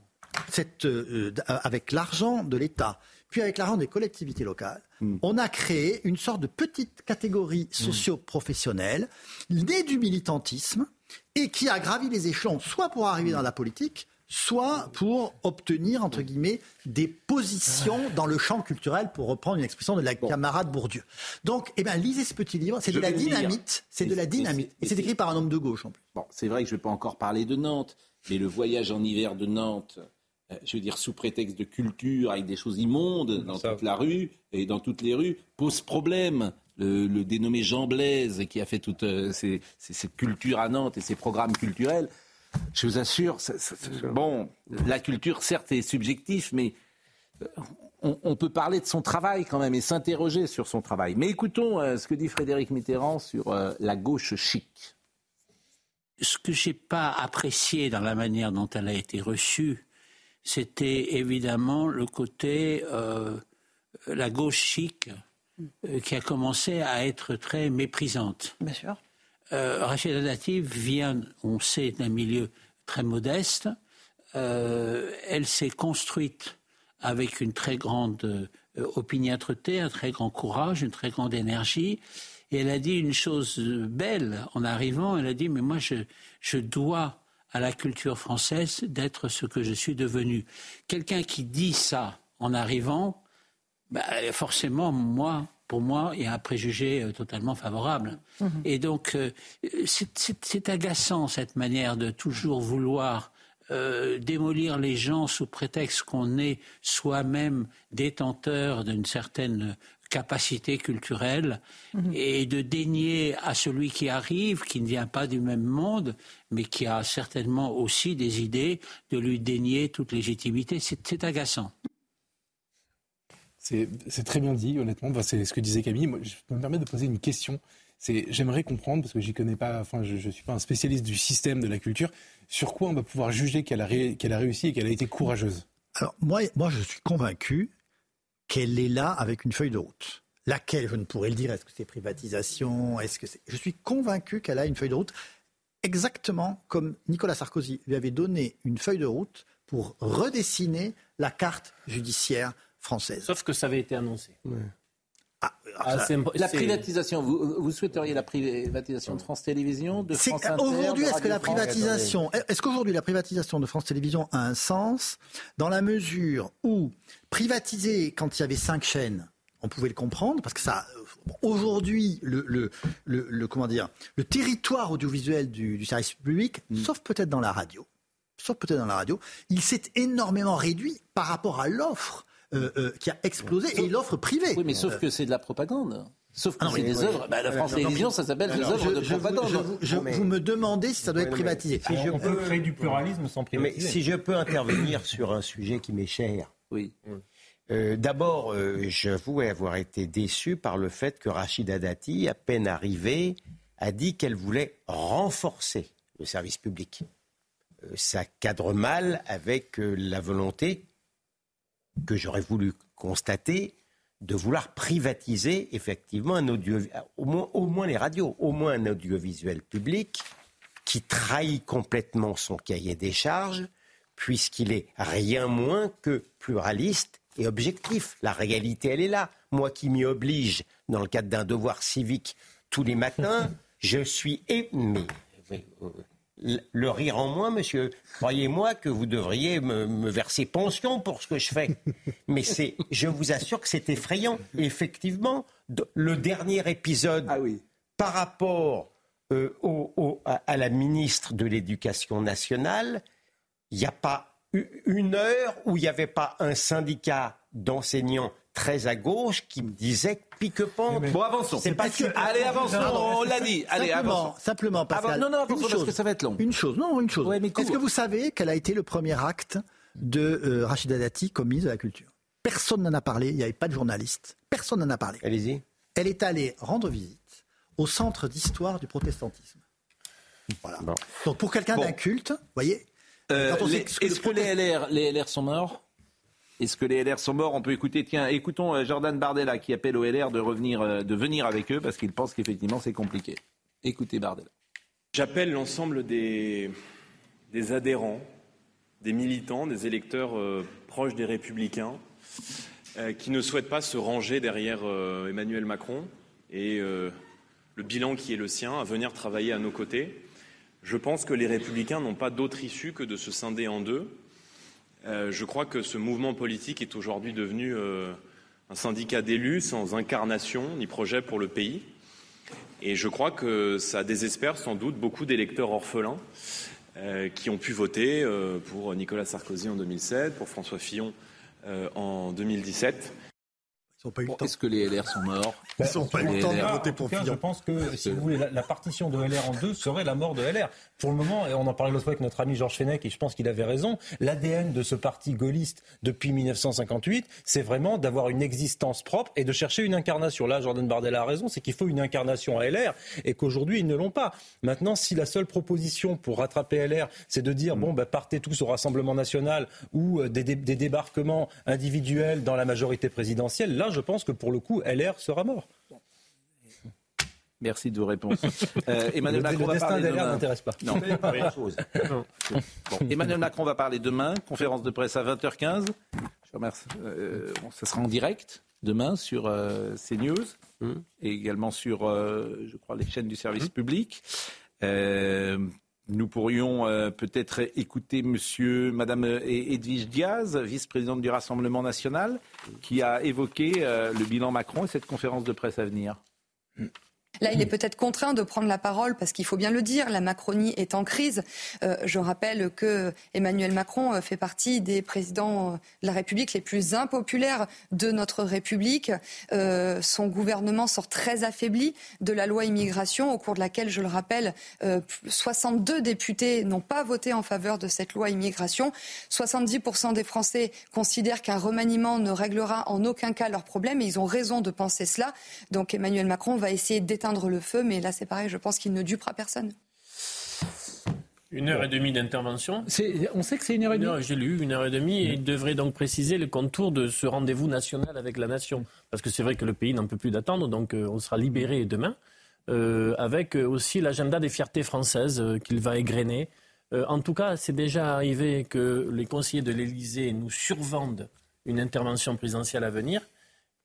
Speaker 4: cette, euh, avec l'argent de l'État, puis avec l'argent des collectivités locales,
Speaker 2: Hmm.
Speaker 4: on a créé une sorte de petite catégorie socio-professionnelle née du militantisme et qui a gravi les échelons, soit pour arriver dans la politique, soit pour obtenir, entre guillemets, des positions dans le champ culturel, pour reprendre une expression de la camarade Bourdieu. Donc, eh ben, lisez ce petit livre, c'est
Speaker 2: Je
Speaker 4: de la dynamite, c'est de la dynamite,
Speaker 2: et
Speaker 4: c'est écrit par un homme de gauche en plus.
Speaker 2: Bon, c'est vrai que je ne vais pas encore parler de Nantes, mais le voyage en hiver de Nantes, je veux dire sous prétexte de culture, avec des choses immondes dans toute la rue et dans toutes les rues, pose problème. Le, le dénommé Jean Blaise, qui a fait toute euh, ces- ces- cette culture à Nantes et ces programmes culturels, je vous assure, ça- ça- ça- bon, la culture certes est subjective, mais euh, on, on peut parler de son travail quand même et s'interroger sur son travail. Mais écoutons euh, ce que dit Frédéric Mitterrand sur euh, la gauche chic.
Speaker 16: ce que j'ai pas apprécié dans la manière dont elle a été reçue, c'était évidemment le côté euh, la gauche chic euh, qui a commencé à être très méprisante.
Speaker 11: Bien sûr.
Speaker 16: Euh, Rachida Dati vient, on sait, d'un milieu très modeste. Elle s'est construite avec une très grande opiniâtreté, un très grand courage, une très grande énergie. Et elle a dit une chose belle en arrivant. Elle a dit, mais moi, je, je dois à la culture française d'être ce que je suis devenu. Quelqu'un qui dit ça en arrivant, bah, forcément, moi, pour moi, il y a un préjugé euh, totalement favorable. Et donc, euh, c'est agaçant cette manière de toujours vouloir euh, démolir les gens sous prétexte qu'on est soi-même détenteur d'une certaine capacité culturelle et de dénier à celui qui arrive, qui ne vient pas du même monde, mais qui a certainement aussi des idées, de lui dénier toute légitimité. C'est agaçant.
Speaker 17: C'est très bien dit, honnêtement. Enfin, c'est ce que disait Camille. Moi, je peux me permettre de poser une question. J'aimerais comprendre, parce que j'y connais pas, enfin, je, ne suis pas un spécialiste du système de la culture, sur quoi on va pouvoir juger qu'elle a, ré- a réussi et qu'elle a été courageuse?
Speaker 4: Alors, moi, moi, je suis convaincu qu'elle est là avec une feuille de route. Laquelle, je ne pourrais le dire, est-ce que c'est privatisation Est-ce que c'est... Je suis convaincu qu'elle a une feuille de route, exactement comme Nicolas Sarkozy lui avait donné une feuille de route pour redessiner la carte judiciaire française.
Speaker 3: Sauf que ça avait été annoncé.
Speaker 2: Ah, ah, la privatisation, vous, vous, souhaiteriez la privatisation de France Télévisions, de France Inter
Speaker 4: Aujourd'hui, est-ce que la privatisation, est-ce qu'aujourd'hui la privatisation de France Télévisions a un sens dans la mesure où privatiser quand il y avait cinq chaînes, on pouvait le comprendre parce que ça, aujourd'hui, le, le, le, comment dire, le territoire audiovisuel du, du service public, mm. sauf peut-être dans la radio, sauf peut-être dans la radio, il s'est énormément réduit par rapport à l'offre euh, euh, qui a explosé et l'offre privée.
Speaker 2: Oui, mais sauf que c'est de la propagande. Sauf que ah c'est des œuvres. Bah, la France Télévisions, ça s'appelle des œuvres de propagande.
Speaker 4: Je, vous, me demandez si ça doit être privatisé.
Speaker 12: Si je peux créer du pluralisme sans privatiser.
Speaker 5: Mais si je peux intervenir sur un sujet qui m'est cher.
Speaker 2: Oui.
Speaker 5: Euh, D'abord, euh, j'avoue avoir été déçu par le fait que Rachida Dati, à peine arrivée, a dit qu'elle voulait renforcer le service public. ça cadre mal avec la volonté que j'aurais voulu constater de vouloir privatiser effectivement un audio, au moins, au moins les radios, au moins un audiovisuel public qui trahit complètement son cahier des charges, puisqu'il est rien moins que pluraliste et objectif. La réalité, elle est là. Moi qui m'y oblige dans le cadre d'un devoir civique tous les matins, je suis aimé le rire en moins, monsieur. Croyez-moi que vous devriez me, verser pension pour ce que je fais. Mais c'est, je vous assure que c'est effrayant. effectivement, le dernier épisode,
Speaker 2: ah oui.
Speaker 5: par rapport euh, à, la ministre de l'Éducation nationale, il n'y a pas une heure où il n'y avait pas un syndicat d'enseignants très à gauche qui me disait pique-pente.
Speaker 2: Bon, avançons.
Speaker 5: C'est pas
Speaker 2: Allez, avançons, on l'a dit. Allez,
Speaker 4: simplement,
Speaker 2: avançons.
Speaker 4: Simplement, Pascal.
Speaker 2: non, non, avançons parce que ça va être long.
Speaker 4: Une chose, non, une chose. Est-ce que vous savez quel a été le premier acte de euh, Rachida Dati comme ministre de la Culture? Personne n'en a parlé, il n'y avait pas de journaliste. Personne n'en a parlé.
Speaker 5: Allez-y.
Speaker 4: Elle est allée rendre visite au centre d'histoire du protestantisme. Voilà. Donc pour quelqu'un d'un culte, vous voyez.
Speaker 2: Euh, est-ce que les LR, les LR sont morts? Est-ce que les LR sont morts? On peut écouter. Tiens, écoutons euh, Jordan Bardella qui appelle aux LR de revenir, euh, de venir avec eux parce qu'il pense qu'effectivement c'est compliqué. Écoutez Bardella.
Speaker 13: J'appelle l'ensemble des, adhérents, des militants, des électeurs euh, proches des Républicains qui ne souhaitent pas se ranger derrière Emmanuel Macron et le bilan qui est le sien à venir travailler à nos côtés. Je pense que les Républicains n'ont pas d'autre issue que de se scinder en deux euh, je crois que ce mouvement politique est aujourd'hui devenu euh, un syndicat d'élus sans incarnation ni projet pour le pays. Et je crois que ça désespère sans doute beaucoup d'électeurs orphelins euh, qui ont pu voter pour Nicolas Sarkozy en 2007, pour François Fillon en 2017
Speaker 2: est-ce que les LR sont morts
Speaker 4: Ils sont pas eu le temps de voter pour
Speaker 12: Je pense que, si vous voulez, la, partition de LR en deux serait la mort de LR. Pour le moment, et on en parlait l'autre fois avec notre ami Georges Fenech, et je pense qu'il avait raison, l'ADN de ce parti gaulliste depuis 1958, c'est vraiment d'avoir une existence propre et de chercher une incarnation. Là, Jordan Bardella a raison, c'est qu'il faut une incarnation à LR et qu'aujourd'hui, ils ne l'ont pas. Maintenant, si la seule proposition pour rattraper LR, c'est de dire, bon, bah, partez tous au Rassemblement national ou euh, des, des débarquements individuels dans la majorité présidentielle, là, je pense que pour le coup, LR sera mort.
Speaker 2: Merci de vos réponses. Euh, Emmanuel Macron va parler demain.
Speaker 12: n'intéresse pas.
Speaker 2: Non, Emmanuel Macron va parler demain, conférence de presse à 20h15. Je remercie. Euh, ça sera en direct demain sur euh, CNews mmh. et également sur, je crois, les chaînes du service mmh. public. Nous pourrions euh, peut-être écouter monsieur, madame Edwige Diaz, vice-présidente du Rassemblement national, qui a évoqué euh, le bilan Macron et cette conférence de presse à venir.
Speaker 18: Là, il est peut-être contraint de prendre la parole parce qu'il faut bien le dire, la Macronie est en crise. Euh, je rappelle que Emmanuel Macron euh, fait partie des présidents de la République les plus impopulaires de notre République. Euh, son gouvernement sort très affaibli de la loi immigration, au cours de laquelle, je le rappelle, 62 députés n'ont pas voté en faveur de cette loi immigration. 70% des Français considèrent qu'un remaniement ne réglera en aucun cas leurs problèmes et ils ont raison de penser cela. Donc Emmanuel Macron va essayer d'éteindre le feu, mais là c'est pareil, je pense qu'il ne dupera personne.
Speaker 3: Une heure et demie d'intervention.
Speaker 2: On sait que c'est une heure et demie.
Speaker 3: J'ai lu une heure et demie et il devrait donc préciser le contour de ce rendez-vous national avec la nation. Parce que c'est vrai que le pays n'en peut plus d'attendre, donc euh, on sera libéré demain. Euh, avec euh, aussi l'agenda des fiertés françaises qu'il va égrener. en tout cas, c'est déjà arrivé que les conseillers de l'Élysée nous survendent une intervention présidentielle à venir.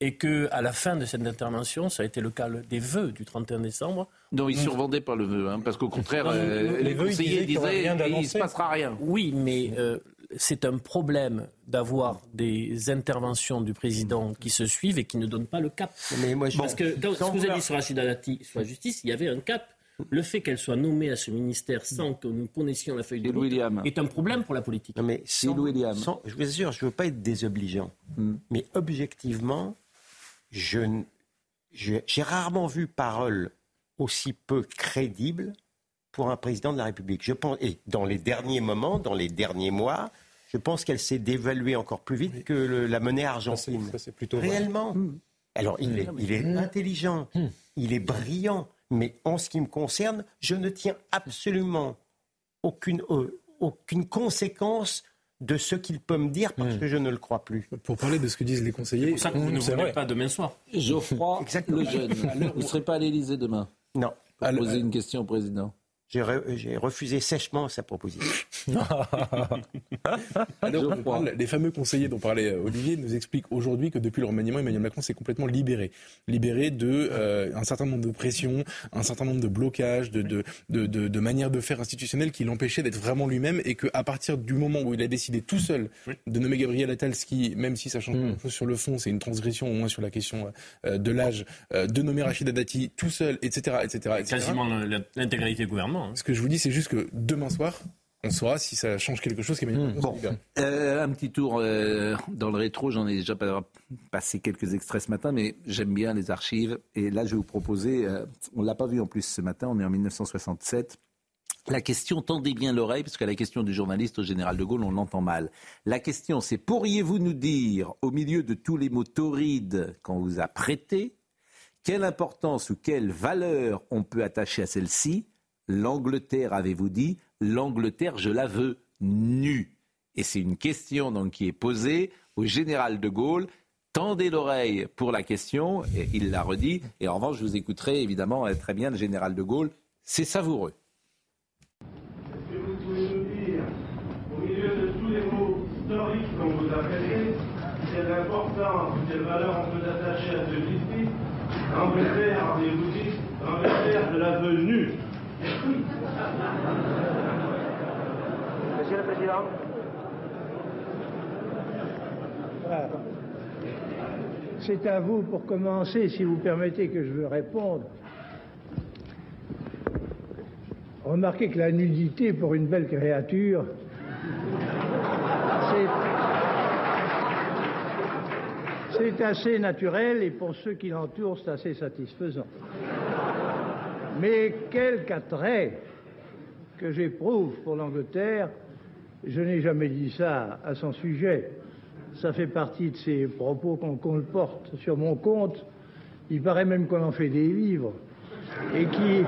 Speaker 3: Et que à la fin de cette intervention, ça a été le cas des vœux du 31 décembre.
Speaker 2: Non, ils ne survendaient pas le vœu, hein, parce qu'au contraire, euh, les, conseillers disaient qu'il ne se passera rien.
Speaker 3: Oui, mais euh, c'est un problème d'avoir des interventions du président qui se suivent et qui ne donnent pas le cap. Mais moi, je... Parce que quand, ce que vous avez dit sur Rachida Dati, sur la justice, il y avait un cap. Le fait qu'elle soit nommée à ce ministère sans que nous connaissions la feuille de route est un problème pour la politique.
Speaker 5: Non mais William. je vous assure, je ne veux pas être désobligeant, hmm. mais objectivement, je, j'ai rarement vu parole aussi peu crédible pour un président de la République. Je pense, et dans les derniers moments, dans les derniers mois, je pense qu'elle s'est dévaluée encore plus vite que la monnaie argentine. Ça, c'est plutôt Réellement. Hmm. Alors, il est, il est hmm. intelligent, il est brillant, mais en ce qui me concerne, je ne tiens absolument aucune, euh, aucune conséquence de ce qu'il peut me dire parce hmm. que je ne le crois plus.
Speaker 17: Pour parler de ce que disent les conseillers,
Speaker 3: c'est pour ça que vous ne voulez pas demain soir.
Speaker 2: Geoffroy le jeune. Vous ne serez pas à l'Élysée demain
Speaker 5: Non.
Speaker 2: Pour poser une question au président.
Speaker 5: J'ai refusé sèchement sa proposition.
Speaker 17: Alors, les fameux conseillers dont parlait euh, Olivier nous expliquent aujourd'hui que depuis le remaniement, Emmanuel Macron s'est complètement libéré. Libéré de euh, un certain nombre de pressions, un certain nombre de blocages, de, de, de, de, manières de faire institutionnelles qui l'empêchaient d'être vraiment lui-même et qu'à partir du moment où il a décidé tout seul de nommer Gabriel Attal, ce qui, même si ça change mmh. sur le fond, c'est une transgression au moins sur la question euh, de l'âge, de nommer Rachida Dati tout seul, etc. etc., etc.
Speaker 3: Quasiment l'intégralité du gouvernement.
Speaker 17: Hein. Ce que je vous dis, c'est juste que demain soir, on saura si ça change quelque chose
Speaker 2: mmh. Bon, euh, un petit tour euh, dans le rétro. J'en ai déjà passé quelques extraits ce matin, mais j'aime bien les archives. Et là, je vais vous proposer. Euh, on l'a pas vu en plus ce matin. On est en 1967. La question, tendez bien l'oreille, parce que la question du journaliste au général de Gaulle, on l'entend mal. La question, c'est pourriez-vous nous dire, au milieu de tous les mots torrides qu'on vous a prêtés, quelle importance ou quelle valeur on peut attacher à celle-ci L'Angleterre, avez-vous dit L'Angleterre, je la veux nue. Et c'est une question donc qui est posée au général de Gaulle. Tendez l'oreille pour la question, il l'a redit. Et en revanche, je vous écouterai évidemment très bien le général de Gaulle. C'est savoureux.
Speaker 19: Est-ce que vous pouvez nous dire, au milieu de tous les mots historiques qu'on vous a appelez, quelle importance, quelle valeur on peut attacher à celui-ci L'Angleterre, avez-vous dit L'Angleterre, je la veux nue.
Speaker 20: Monsieur le Président.
Speaker 19: C'est à vous pour commencer, si vous permettez que je veux répondre. Remarquez que la nudité pour une belle créature, c'est assez naturel et pour ceux qui l'entourent, c'est assez satisfaisant. Mais quelque attrait que j'éprouve pour l'Angleterre, je n'ai jamais dit ça à son sujet. Ça fait partie de ces propos qu'on porte sur mon compte. Il paraît même qu'on en fait des livres et qui,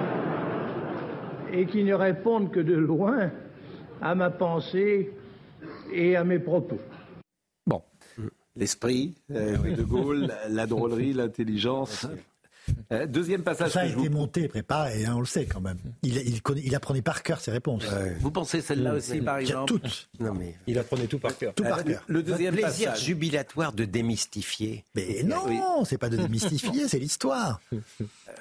Speaker 19: et qui ne répondent que de loin à ma pensée et à mes propos.
Speaker 2: Bon, l'esprit euh, de Gaulle, la drôlerie, l'intelligence. Euh, deuxième passage.
Speaker 4: Ça a été monté, préparé, hein, on le sait quand même. Il, il, il apprenait par cœur ses réponses.
Speaker 2: Vous pensez celle-là aussi, par exemple
Speaker 4: Toutes.
Speaker 12: Non, mais... Il apprenait tout par cœur.
Speaker 4: Tout par cœur.
Speaker 5: Le deuxième plaisir jubilatoire de démystifier.
Speaker 4: Mais non, c'est pas de démystifier, c'est l'histoire.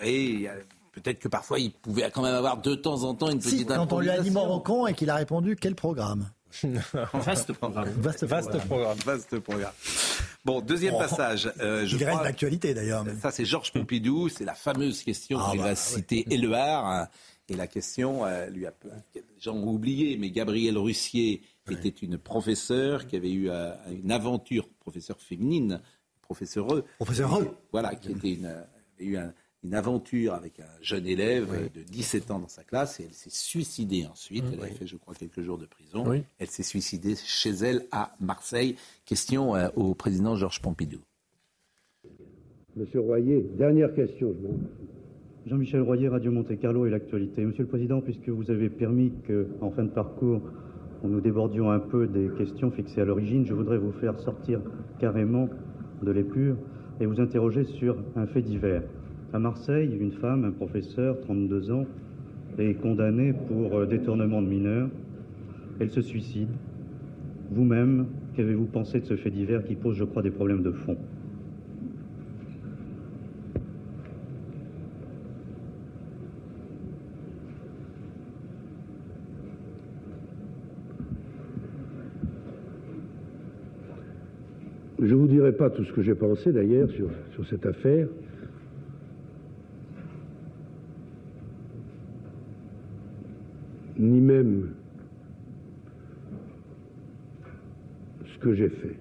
Speaker 2: Et peut-être que parfois il pouvait quand même avoir de temps en temps une petite si,
Speaker 4: Quand on lui a dit Moroccan et qu'il a répondu quel programme?
Speaker 3: Vaste programme.
Speaker 4: Vaste,
Speaker 2: programme. Vaste programme. Bon, deuxième oh, passage.
Speaker 4: Euh, je il reste d'actualité d'ailleurs.
Speaker 2: Ça, c'est Georges Pompidou. C'est la fameuse question ah, qu'il bah, va citer Éluard. Hein. Et la question, euh, lui a, les gens ont oublié, mais Gabrielle Russier était une professeure qui avait eu euh, une aventure, professeure féminine, professeure.
Speaker 4: Professeure.
Speaker 2: Voilà, qui était une, avait eu un, une aventure avec un jeune élève de 17 ans dans sa classe et elle s'est suicidée ensuite. elle a fait, je crois, quelques jours de prison. Elle s'est suicidée chez elle à Marseille. Question euh, au président Georges Pompidou.
Speaker 19: Monsieur Royer, dernière question.
Speaker 21: Jean-Michel Royer, Radio Monte Carlo et l'actualité. Monsieur le Président, puisque vous avez permis qu'en fin de parcours, nous débordions un peu des questions fixées à l'origine, je voudrais vous faire sortir carrément de l'épure et vous interroger sur un fait divers. À Marseille, une femme, un professeur, 32 ans, est condamnée pour euh, détournement de mineurs. Elle se suicide. Vous-même, qu'avez-vous pensé de ce fait divers qui pose, je crois, des problèmes de fond?
Speaker 22: Je ne vous dirai pas tout ce que j'ai pensé d'ailleurs sur, sur, cette affaire. Ni même ce que j'ai fait.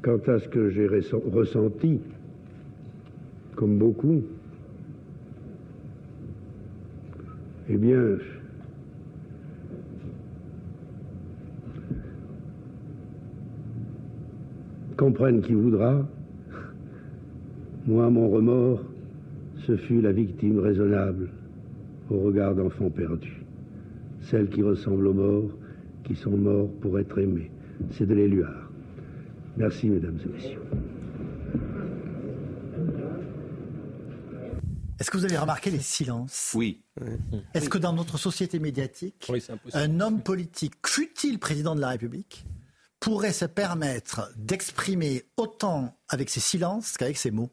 Speaker 22: Quant à ce que j'ai ressenti, comme beaucoup, eh bien, comprenne qui voudra, moi, mon remords, ce fut la victime raisonnable au regard d'enfants perdus, celle qui ressemble aux morts, qui sont morts pour être aimés. C'est de l'éluard. Merci, mesdames et messieurs.
Speaker 4: Est-ce que vous avez remarqué les silences?
Speaker 2: Oui.
Speaker 4: Est-ce que dans notre société médiatique, un homme politique, fût-il président de la République, pourrait se permettre d'exprimer autant avec ses silences qu'avec ses mots?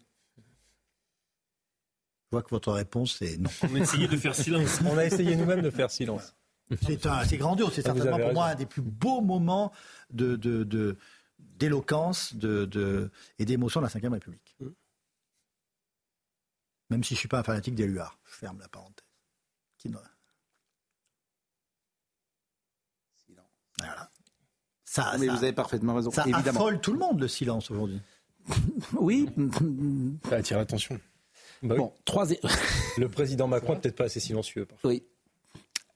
Speaker 4: Je vois que votre réponse est non.
Speaker 3: On a essayé de faire silence.
Speaker 12: On a essayé nous-mêmes de faire silence.
Speaker 4: C'est grandiose, c'est ah, certainement pour moi un des plus beaux moments de, d'éloquence de, et d'émotion de la Ve République. Mm. Même si je ne suis pas un fanatique d'Éluard. Je ferme la parenthèse. Qui
Speaker 2: Voilà. Ça, Mais vous avez parfaitement raison.
Speaker 4: Ça
Speaker 2: évidemment.
Speaker 4: affole tout le monde, le silence, aujourd'hui.
Speaker 2: oui.
Speaker 17: Ça attire l'attention.
Speaker 12: Bah bon, Le président Macron n'est peut-être pas assez silencieux.
Speaker 2: Parfois. Oui.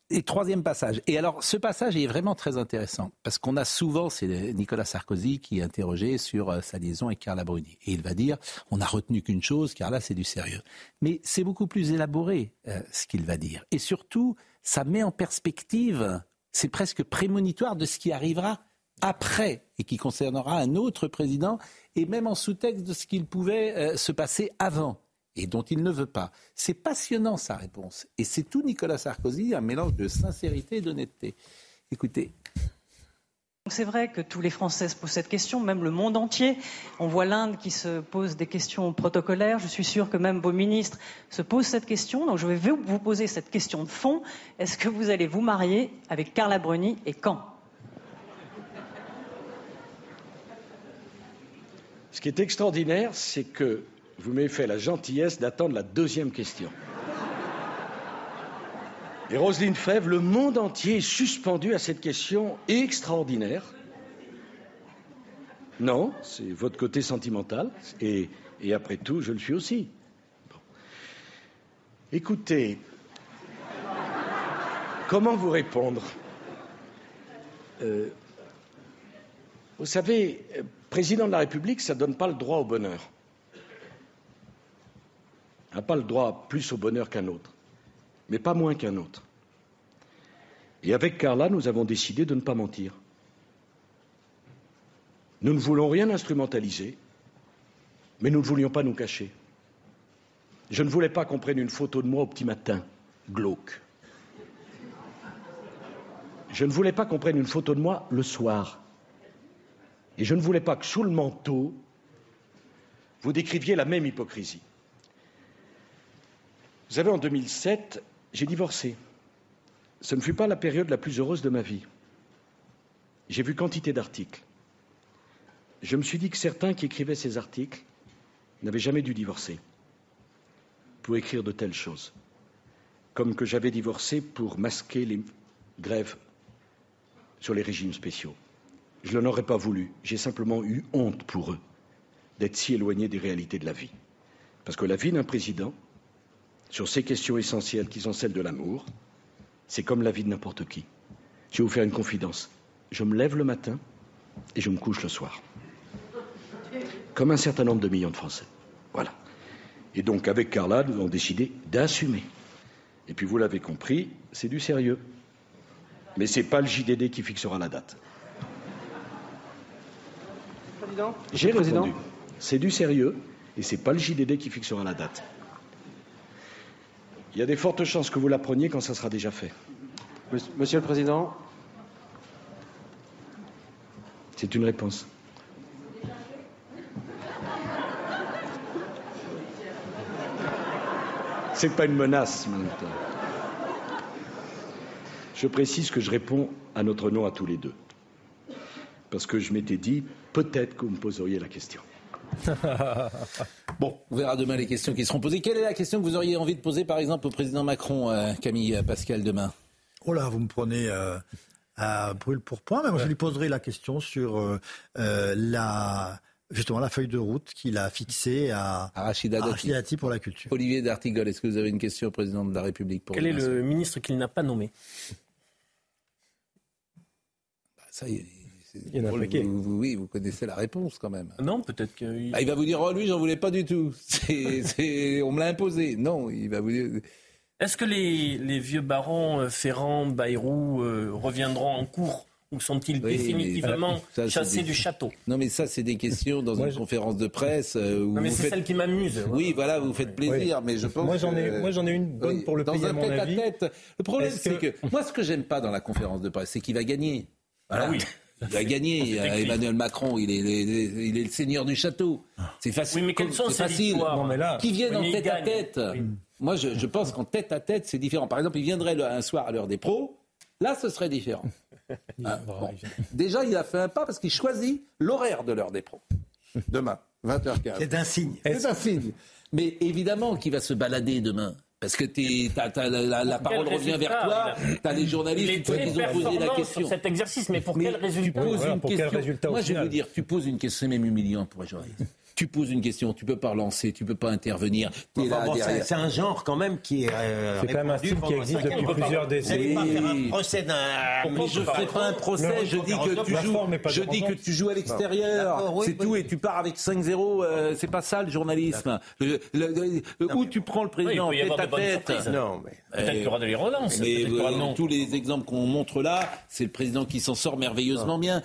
Speaker 2: Et troisième passage. Et alors, ce passage est vraiment très intéressant parce qu'on a souvent, c'est Nicolas Sarkozy qui est interrogé sur euh, sa liaison avec Carla Bruni. Et il va dire, on n'a retenu qu'une chose, Carla, c'est du sérieux. Mais c'est beaucoup plus élaboré, euh, ce qu'il va dire. Et surtout, ça met en perspective, c'est presque prémonitoire de ce qui arrivera après et qui concernera un autre président et même en sous-texte de ce qu'il pouvait euh, se passer avant et dont il ne veut pas. C'est passionnant sa réponse. Et c'est tout Nicolas Sarkozy, un mélange de sincérité et d'honnêteté. Écoutez.
Speaker 23: C'est vrai que tous les Français se posent cette question, même le monde entier. On voit l'Inde qui se pose des questions protocolaires. Je suis sûr que même vos ministres se posent cette question. Donc je vais vous poser cette question de fond. Est-ce que vous allez vous marier avec Carla Bruni et quand?
Speaker 24: Ce qui est extraordinaire, c'est que vous m'avez fait la gentillesse d'attendre la deuxième question. Et Roselyne Fèvre, le monde entier est suspendu à cette question extraordinaire. Non, c'est votre côté sentimental, et, après tout, je le suis aussi. Écoutez, comment vous répondre? Euh, Vous savez, euh, président de la République, ça ne donne pas le droit au bonheur n'a pas le droit plus au bonheur qu'un autre, mais pas moins qu'un autre. Et avec Carla, nous avons décidé de ne pas mentir. Nous ne voulons rien instrumentaliser, mais nous ne voulions pas nous cacher. Je ne voulais pas qu'on prenne une photo de moi au petit matin, glauque. Je ne voulais pas qu'on prenne une photo de moi le soir. Et je ne voulais pas que sous le manteau, vous décriviez la même hypocrisie. Vous savez, en 2007, j'ai divorcé. Ce ne fut pas la période la plus heureuse de ma vie. J'ai vu quantité d'articles. Je me suis dit que certains qui écrivaient ces articles n'avaient jamais dû divorcer pour écrire de telles choses. Comme que j'avais divorcé pour masquer les grèves sur les régimes spéciaux. Je n'en aurais pas voulu. J'ai simplement eu honte pour eux d'être si éloignés des réalités de la vie. Parce que la vie d'un président, sur ces questions essentielles qui sont celles de l'amour, c'est comme la vie de n'importe qui. Je vais vous faire une confidence. Je me lève le matin et je me couche le soir. Comme un certain nombre de millions de Français. Voilà. Et donc, avec Carla, nous avons décidé d'assumer. Et puis, vous l'avez compris, c'est du sérieux. Mais ce n'est pas le JDD qui fixera la date. J'ai répondu. C'est du sérieux et ce n'est pas le JDD qui fixera la date. Il y a des fortes chances que vous la preniez quand ça sera déjà fait.
Speaker 20: Monsieur le Président.
Speaker 24: C'est une réponse. C'est pas une menace, maintenant. Je précise que je réponds à notre nom à tous les deux. Parce que je m'étais dit, peut-être que vous me poseriez la question.
Speaker 2: bon, on verra demain les questions qui seront posées. Quelle est la question que vous auriez envie de poser, par exemple, au président Macron, euh, Camille Pascal, demain?
Speaker 4: Oh là, vous me prenez euh, à brûle pour point, mais moi je lui poserai la question sur euh, la justement la feuille de route qu'il a fixée à,
Speaker 2: à Rachida
Speaker 4: Dati pour la culture.
Speaker 2: Olivier D'Artigol, est-ce que vous avez une question au président de la République
Speaker 3: pour Quel est le ministre qu'il n'a pas nommé?
Speaker 2: Bah, Ça y est. Il y en a vous, oui, vous connaissez la réponse quand même.
Speaker 3: Non, peut-être qu'il.
Speaker 2: Bah, il va vous dire, oh lui, j'en voulais pas du tout. C'est, on me l'a imposé. Non, il va vous dire.
Speaker 3: Est-ce que les, les, vieux barons euh, Ferrand, Bayrou euh, reviendront en cours ou sont-ils définitivement chassés du château?
Speaker 2: Non, mais ça, c'est des questions dans une conférence de presse. Euh,
Speaker 3: non, mais c'est celle qui m'amuse.
Speaker 2: Oui, voilà, vous faites plaisir, mais je pense.
Speaker 12: Moi, j'en ai, moi, j'en ai une bonne pour le
Speaker 2: dans
Speaker 12: pays,
Speaker 2: un
Speaker 12: à mon
Speaker 2: tête
Speaker 12: avis.
Speaker 2: À tête. Le problème, c'est que... moi, ce que j'aime pas dans la conférence de presse, c'est qu'il va gagner. Voilà.
Speaker 3: Ah oui.
Speaker 2: Il va gagner. Emmanuel Macron, il est, il est, le seigneur du château. C'est facile.
Speaker 3: Oui, mais quelles sont
Speaker 2: c'est facile.
Speaker 3: Non,
Speaker 12: mais là,
Speaker 2: qui viennent en tête à tête. Moi, je, je pense qu'en tête à tête, c'est différent. Par exemple, il viendrait un soir à l'heure des pros. Là, ce serait différent. Ah, bon. Déjà, il a fait un pas parce qu'il choisit l'horaire de l'heure des pros. Demain, 20h15.
Speaker 4: C'est un signe.
Speaker 2: C'est un signe. Mais évidemment qu'il va se balader demain. Parce que t'es, t'as, t'as, la, la parole revient vers toi, tu as les journalistes qui ont posé la question.
Speaker 3: Sur cet exercice, mais pour
Speaker 2: mais
Speaker 3: quel résultat
Speaker 2: tu poses
Speaker 12: voilà,
Speaker 2: une
Speaker 12: pour
Speaker 2: question.
Speaker 12: quel résultat
Speaker 2: Moi, je vais vous dire, tu poses une question, c'est même humiliant pour un journaliste. Tu poses une question, tu peux pas relancer, tu peux pas intervenir. T'es
Speaker 5: Enfin,
Speaker 2: là
Speaker 5: bon,
Speaker 2: derrière.
Speaker 5: c'est, c'est un genre quand même qui est. euh,
Speaker 12: C'est quand même un style qui existe depuis plusieurs
Speaker 5: n'allez pas
Speaker 2: décennies.
Speaker 5: faire un procès d'un.
Speaker 2: Mais je fais pas un procès, je dis que tu joues, je dis que tu joues à l'extérieur, c'est
Speaker 5: oui.
Speaker 2: tout, et tu pars avec 5-0, euh, c'est pas ça le journalisme. Le- le- le- où tu prends le président
Speaker 3: Oui, il peut y
Speaker 2: tête
Speaker 3: avoir
Speaker 2: à tête.
Speaker 5: Non, mais.
Speaker 3: Peut-être qu'il y aura de les relances.
Speaker 2: Mais tous les exemples qu'on montre là, c'est le président qui s'en sort merveilleusement bien.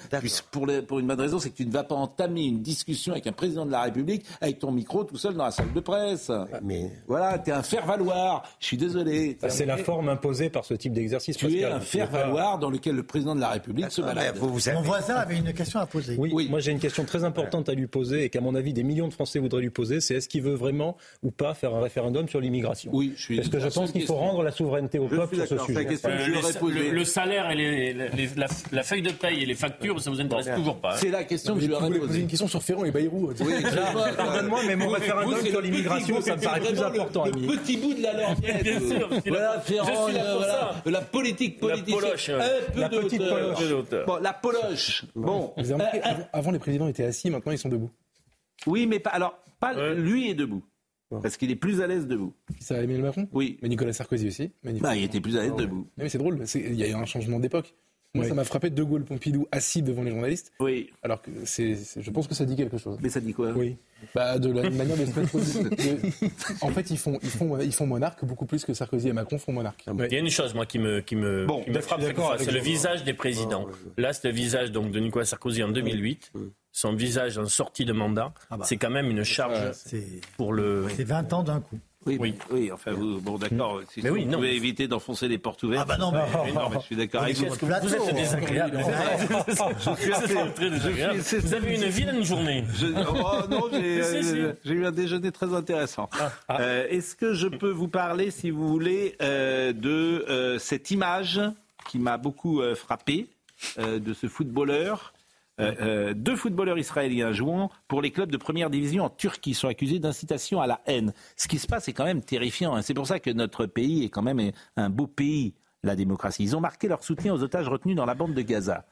Speaker 2: Pour, les- pour une bonne raison, c'est que tu ne vas pas entamer une discussion avec un président de la République avec ton micro tout seul dans la salle de presse.
Speaker 5: Mais
Speaker 2: Voilà, t'es un faire-valoir. Je suis désolé.
Speaker 12: Bah, C'est la forme imposée par ce type d'exercice.
Speaker 2: Tu es un faire-valoir dans lequel le président de la République se
Speaker 5: Ah,
Speaker 2: balade.
Speaker 5: vous, vous
Speaker 4: Mon
Speaker 5: avez.
Speaker 4: voisin avait une question à poser.
Speaker 12: Oui, moi j'ai une question très importante à lui poser et qu'à mon avis des millions de Français voudraient lui poser, c'est est-ce qu'il veut vraiment ou pas faire un référendum sur l'immigration
Speaker 2: Oui, je suis.
Speaker 12: Parce que je
Speaker 2: la
Speaker 12: pense qu'il faut rendre la souveraineté au
Speaker 2: Je
Speaker 12: peuple sur ce
Speaker 2: la
Speaker 12: sujet.
Speaker 2: question que
Speaker 3: Euh, le, le salaire et les- les- la, la feuille de paye et les factures, ça vous intéresse toujours pas. hein
Speaker 2: C'est la question que je lui aurais posée.
Speaker 17: une question sur Ferrand et Bayrou
Speaker 2: Oui, sais pas,
Speaker 12: Pardonne-moi, mais mon référendum sur l'immigration, ça me paraît plus important,
Speaker 2: Le petit bout de la lorgnette.
Speaker 3: Bien sûr,
Speaker 2: Voilà, Ferrand,
Speaker 3: suis là pour
Speaker 2: voilà,
Speaker 3: ça.
Speaker 2: la politique
Speaker 3: La
Speaker 2: politicienne. Un peu
Speaker 12: La
Speaker 2: de
Speaker 12: petite
Speaker 2: hauteur.
Speaker 12: poloche.
Speaker 2: Bon, la poloche. Bon.
Speaker 17: Vous avez remarqué,
Speaker 2: Euh,
Speaker 17: avant, les présidents étaient assis, maintenant ils sont debout.
Speaker 2: Oui, mais pas, alors, pas
Speaker 3: Ouais.
Speaker 2: lui est debout. Parce qu'il est plus à l'aise debout.
Speaker 17: Ça a Emmanuel Macron?
Speaker 2: Oui.
Speaker 17: Mais Nicolas Sarkozy aussi.
Speaker 2: Bah, il était plus à l'aise debout.
Speaker 17: Non, mais c'est drôle, il y a eu un changement d'époque. Moi,
Speaker 12: Oui.
Speaker 17: ça m'a frappé De Gaulle Pompidou assis devant les journalistes,
Speaker 2: Oui.
Speaker 17: alors que c'est, je pense que ça dit quelque chose.
Speaker 2: Mais ça dit quoi?
Speaker 12: Oui.
Speaker 17: Bah, de la manière de se mettre. En fait, ils font, ils font, ils font monarque beaucoup plus que Sarkozy et Macron font monarque.
Speaker 3: Il y a une chose, moi, qui me, qui me,
Speaker 2: Bon,
Speaker 3: qui me frappe, c'est le visage des présidents. Là, c'est le visage donc, de Nicolas Sarkozy en 2008. Son visage en sortie de mandat,
Speaker 4: Ah bah.
Speaker 3: c'est quand même une charge
Speaker 4: C'est
Speaker 3: pour le.
Speaker 4: c'est 20 ans d'un coup.
Speaker 2: Oui,
Speaker 3: Oui.
Speaker 2: mais- oui, enfin, vous, bon, d'accord. Si
Speaker 3: Mais oui,
Speaker 2: vous pouvez éviter d'enfoncer les portes ouvertes.
Speaker 4: Ah bah non, mais.
Speaker 2: Mais non, mais je suis d'accord avec vous.
Speaker 3: Vous, êtes désagréable. Vous avez eu une vilaine journée.
Speaker 2: Je- oh non, j'ai
Speaker 3: Si, si.
Speaker 2: euh, j'ai eu un déjeuner très intéressant. Euh, Est-ce que je peux vous parler, si vous voulez, euh, de cette image qui m'a beaucoup frappé, de ce footballeur euh, euh, deux footballeurs israéliens jouant pour les clubs de première division en Turquie sont accusés d'incitation à la haine. Ce qui se passe est quand même terrifiant. hein. C'est pour ça que notre pays est quand même un beau pays, la démocratie. Ils ont marqué leur soutien aux otages retenus dans la bande de Gaza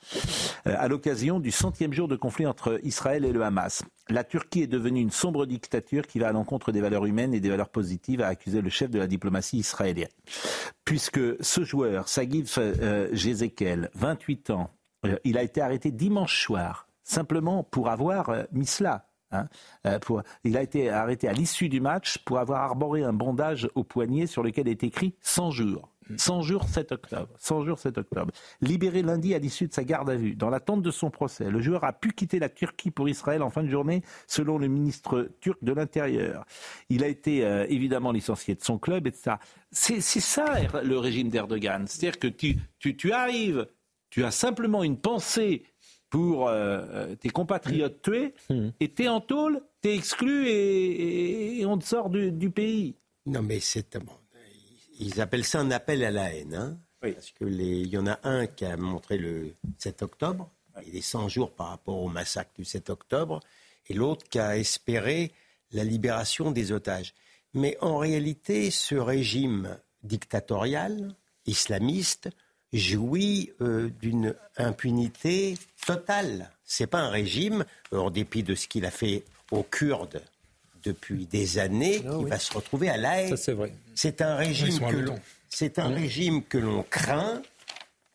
Speaker 2: euh, à l'occasion du centième jour de conflit entre Israël et le Hamas. La Turquie est devenue une sombre dictature qui va à l'encontre des valeurs humaines et des valeurs positives, a accusé le chef de la diplomatie israélienne. Puisque ce joueur, Sagif euh, Jezekel, 28 ans, il a été arrêté dimanche soir, simplement pour avoir euh, mis cela. hein. Euh, pour- il a été arrêté à l'issue du match pour avoir arboré un bandage au poignet sur lequel est écrit 100 jours. 100 jours 7 octobre. 100 jours 7 octobre. Libéré lundi à l'issue de sa garde à vue, dans l'attente de son procès, le joueur a pu quitter la Turquie pour Israël en fin de journée, selon le ministre turc de l'Intérieur. Il a été euh, évidemment licencié de son club, etc. C'est c'est ça le régime d'Erdogan. C'est-à-dire que tu, tu, tu arrives, tu as simplement une pensée pour euh, euh, tes compatriotes tués, et t'es en tôle, t'es exclu et, et- et on te sort du, du pays.
Speaker 5: Non, mais c'est. bon, ils appellent ça un appel à la haine. Hein. Parce qu'il y en a un qui a montré le 7 octobre, il est 100 jours par rapport au massacre du 7 octobre, et l'autre qui a espéré la libération des otages. Mais en réalité, ce régime dictatorial, islamiste, jouit euh, d'une impunité totale. C'est pas un régime, en dépit de ce qu'il a fait aux Kurdes depuis des années,
Speaker 12: Ah
Speaker 5: qui
Speaker 12: oui.
Speaker 5: va se retrouver à la haine.
Speaker 12: Ça, c'est vrai.
Speaker 5: C'est un régime que l'on, c'est un régime que l'on craint,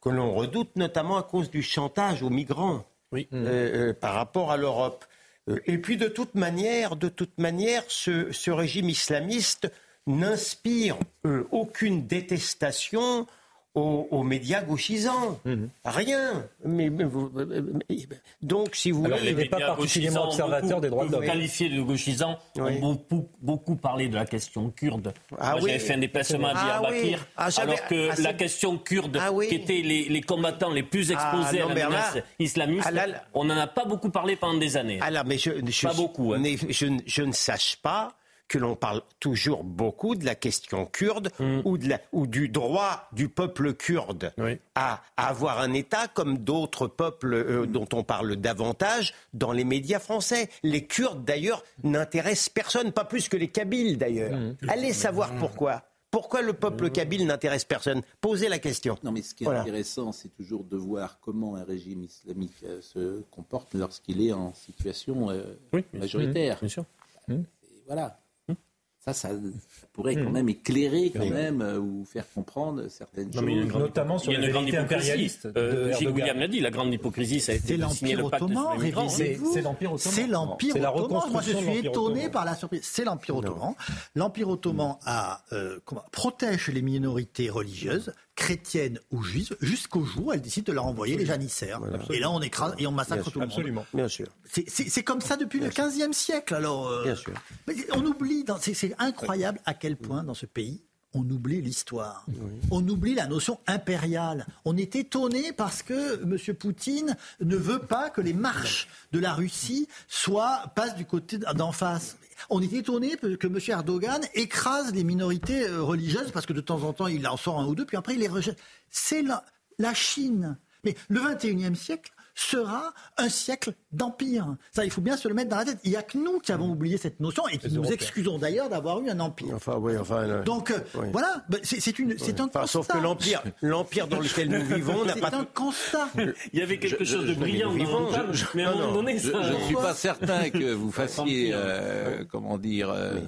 Speaker 5: que l'on redoute, notamment à cause du chantage aux migrants euh, euh, par rapport à l'Europe. Euh, et puis de toute manière, de toute manière, ce, ce régime islamiste n'inspire euh, aucune détestation aux, aux médias gauchisants.
Speaker 12: Mhm.
Speaker 5: Rien. Mais, mais vous- mais- donc, si vous
Speaker 3: Alors,
Speaker 5: voulez,
Speaker 3: les médias gauchisants ont beaucoup- que vous qualifiez de gauchisants,
Speaker 5: Oui.
Speaker 3: ont beaucoup, beaucoup parlé de la question kurde.
Speaker 5: Ah
Speaker 3: Moi,
Speaker 5: oui.
Speaker 3: j'avais fait un déplacement à
Speaker 5: Ah oui.
Speaker 3: Diyarbakir,
Speaker 5: Ah, j'avais-
Speaker 3: alors que
Speaker 5: ah,
Speaker 3: la question kurde,
Speaker 5: Ah oui.
Speaker 3: qui étaient les, les combattants les plus exposés
Speaker 5: Ah, non,
Speaker 3: à la
Speaker 5: là-
Speaker 3: menace islamiste,
Speaker 5: Ah, là, là-
Speaker 3: on n'en a pas beaucoup parlé pendant des années.
Speaker 5: Alors, mais je, je,
Speaker 3: Pas beaucoup, hein.
Speaker 5: mais je, ne- je ne sache pas que l'on parle toujours beaucoup de la question kurde
Speaker 3: Mm.
Speaker 5: ou, de la- ou du droit du peuple kurde à, à avoir un État comme d'autres peuples euh, dont on parle davantage dans les médias français. Les Kurdes, d'ailleurs, n'intéressent personne, pas plus que les Kabyles, d'ailleurs.
Speaker 2: Mm.
Speaker 5: Allez savoir pourquoi. Pourquoi le peuple kabyle n'intéresse personne? Posez la question.
Speaker 2: Non, mais ce qui est
Speaker 5: Voilà.
Speaker 2: intéressant, c'est toujours de voir comment un régime islamique euh, se comporte lorsqu'il est en situation euh, majoritaire.
Speaker 12: Bien sûr.
Speaker 2: Et voilà. Ça, ça, pourrait quand même éclairer quand
Speaker 12: Oui.
Speaker 2: même euh, ou faire comprendre certaines
Speaker 3: Non, mais il y a une
Speaker 2: choses.
Speaker 3: grande-
Speaker 12: Notamment sur
Speaker 3: il y a
Speaker 12: la
Speaker 3: une grande hypocrisie. Euh, Gilles. William l'a dit, la grande hypocrisie, ça a été
Speaker 4: C'est
Speaker 3: de signer
Speaker 4: l'Empire
Speaker 3: le pacte
Speaker 4: ottoman,
Speaker 3: sur les migrants.
Speaker 4: révisez-vous.
Speaker 12: C'est l'Empire ottoman.
Speaker 4: C'est l'Empire
Speaker 12: C'est la
Speaker 4: ottoman. Moi, je suis étonné
Speaker 12: ottoman.
Speaker 4: par la surprise. C'est l'Empire ottoman. L'Empire ottoman a, euh, comment- protège les minorités religieuses, chrétiennes ou juives, jusqu'au jour où elle décide de leur envoyer les janissaires. Et là, on écrase et on massacre tout le monde.
Speaker 5: Absolument. Bien sûr.
Speaker 4: C'est- C'est c'est comme ça depuis le 15e siècle. Alors, euh,
Speaker 5: Bien sûr.
Speaker 4: mais on oublie, dans- c'est c'est incroyable à quel point dans ce pays, on oublie l'histoire. On oublie la notion impériale. On est étonné parce que M. Poutine ne veut pas que les marches de la Russie soient, passent du côté d'en face. On est étonné que M. Erdogan écrase les minorités euh, religieuses parce que de temps en temps, il en sort un ou deux, puis après, il les rejette. C'est la, la Chine. Mais le 21e siècle sera un siècle d'empire. Ça, il faut bien se le mettre dans la tête. Il n'y a que nous qui avons oublié cette notion et qui nous excusons d'ailleurs d'avoir eu un empire.
Speaker 5: Enfin, oui, enfin. euh,
Speaker 4: Donc euh,
Speaker 5: oui.
Speaker 4: voilà, Ben, c'est c'est une, c'est un
Speaker 5: Enfin,
Speaker 4: constat.
Speaker 5: sauf que l'empire, l'empire dans lequel nous vivons n'a
Speaker 4: C'est
Speaker 5: pas.
Speaker 4: un constat.
Speaker 3: Il y avait quelque chose de
Speaker 5: je-
Speaker 3: brillant dans mais à un moment
Speaker 2: Je ne suis pas certain que vous fassiez, euh, comment dire, euh,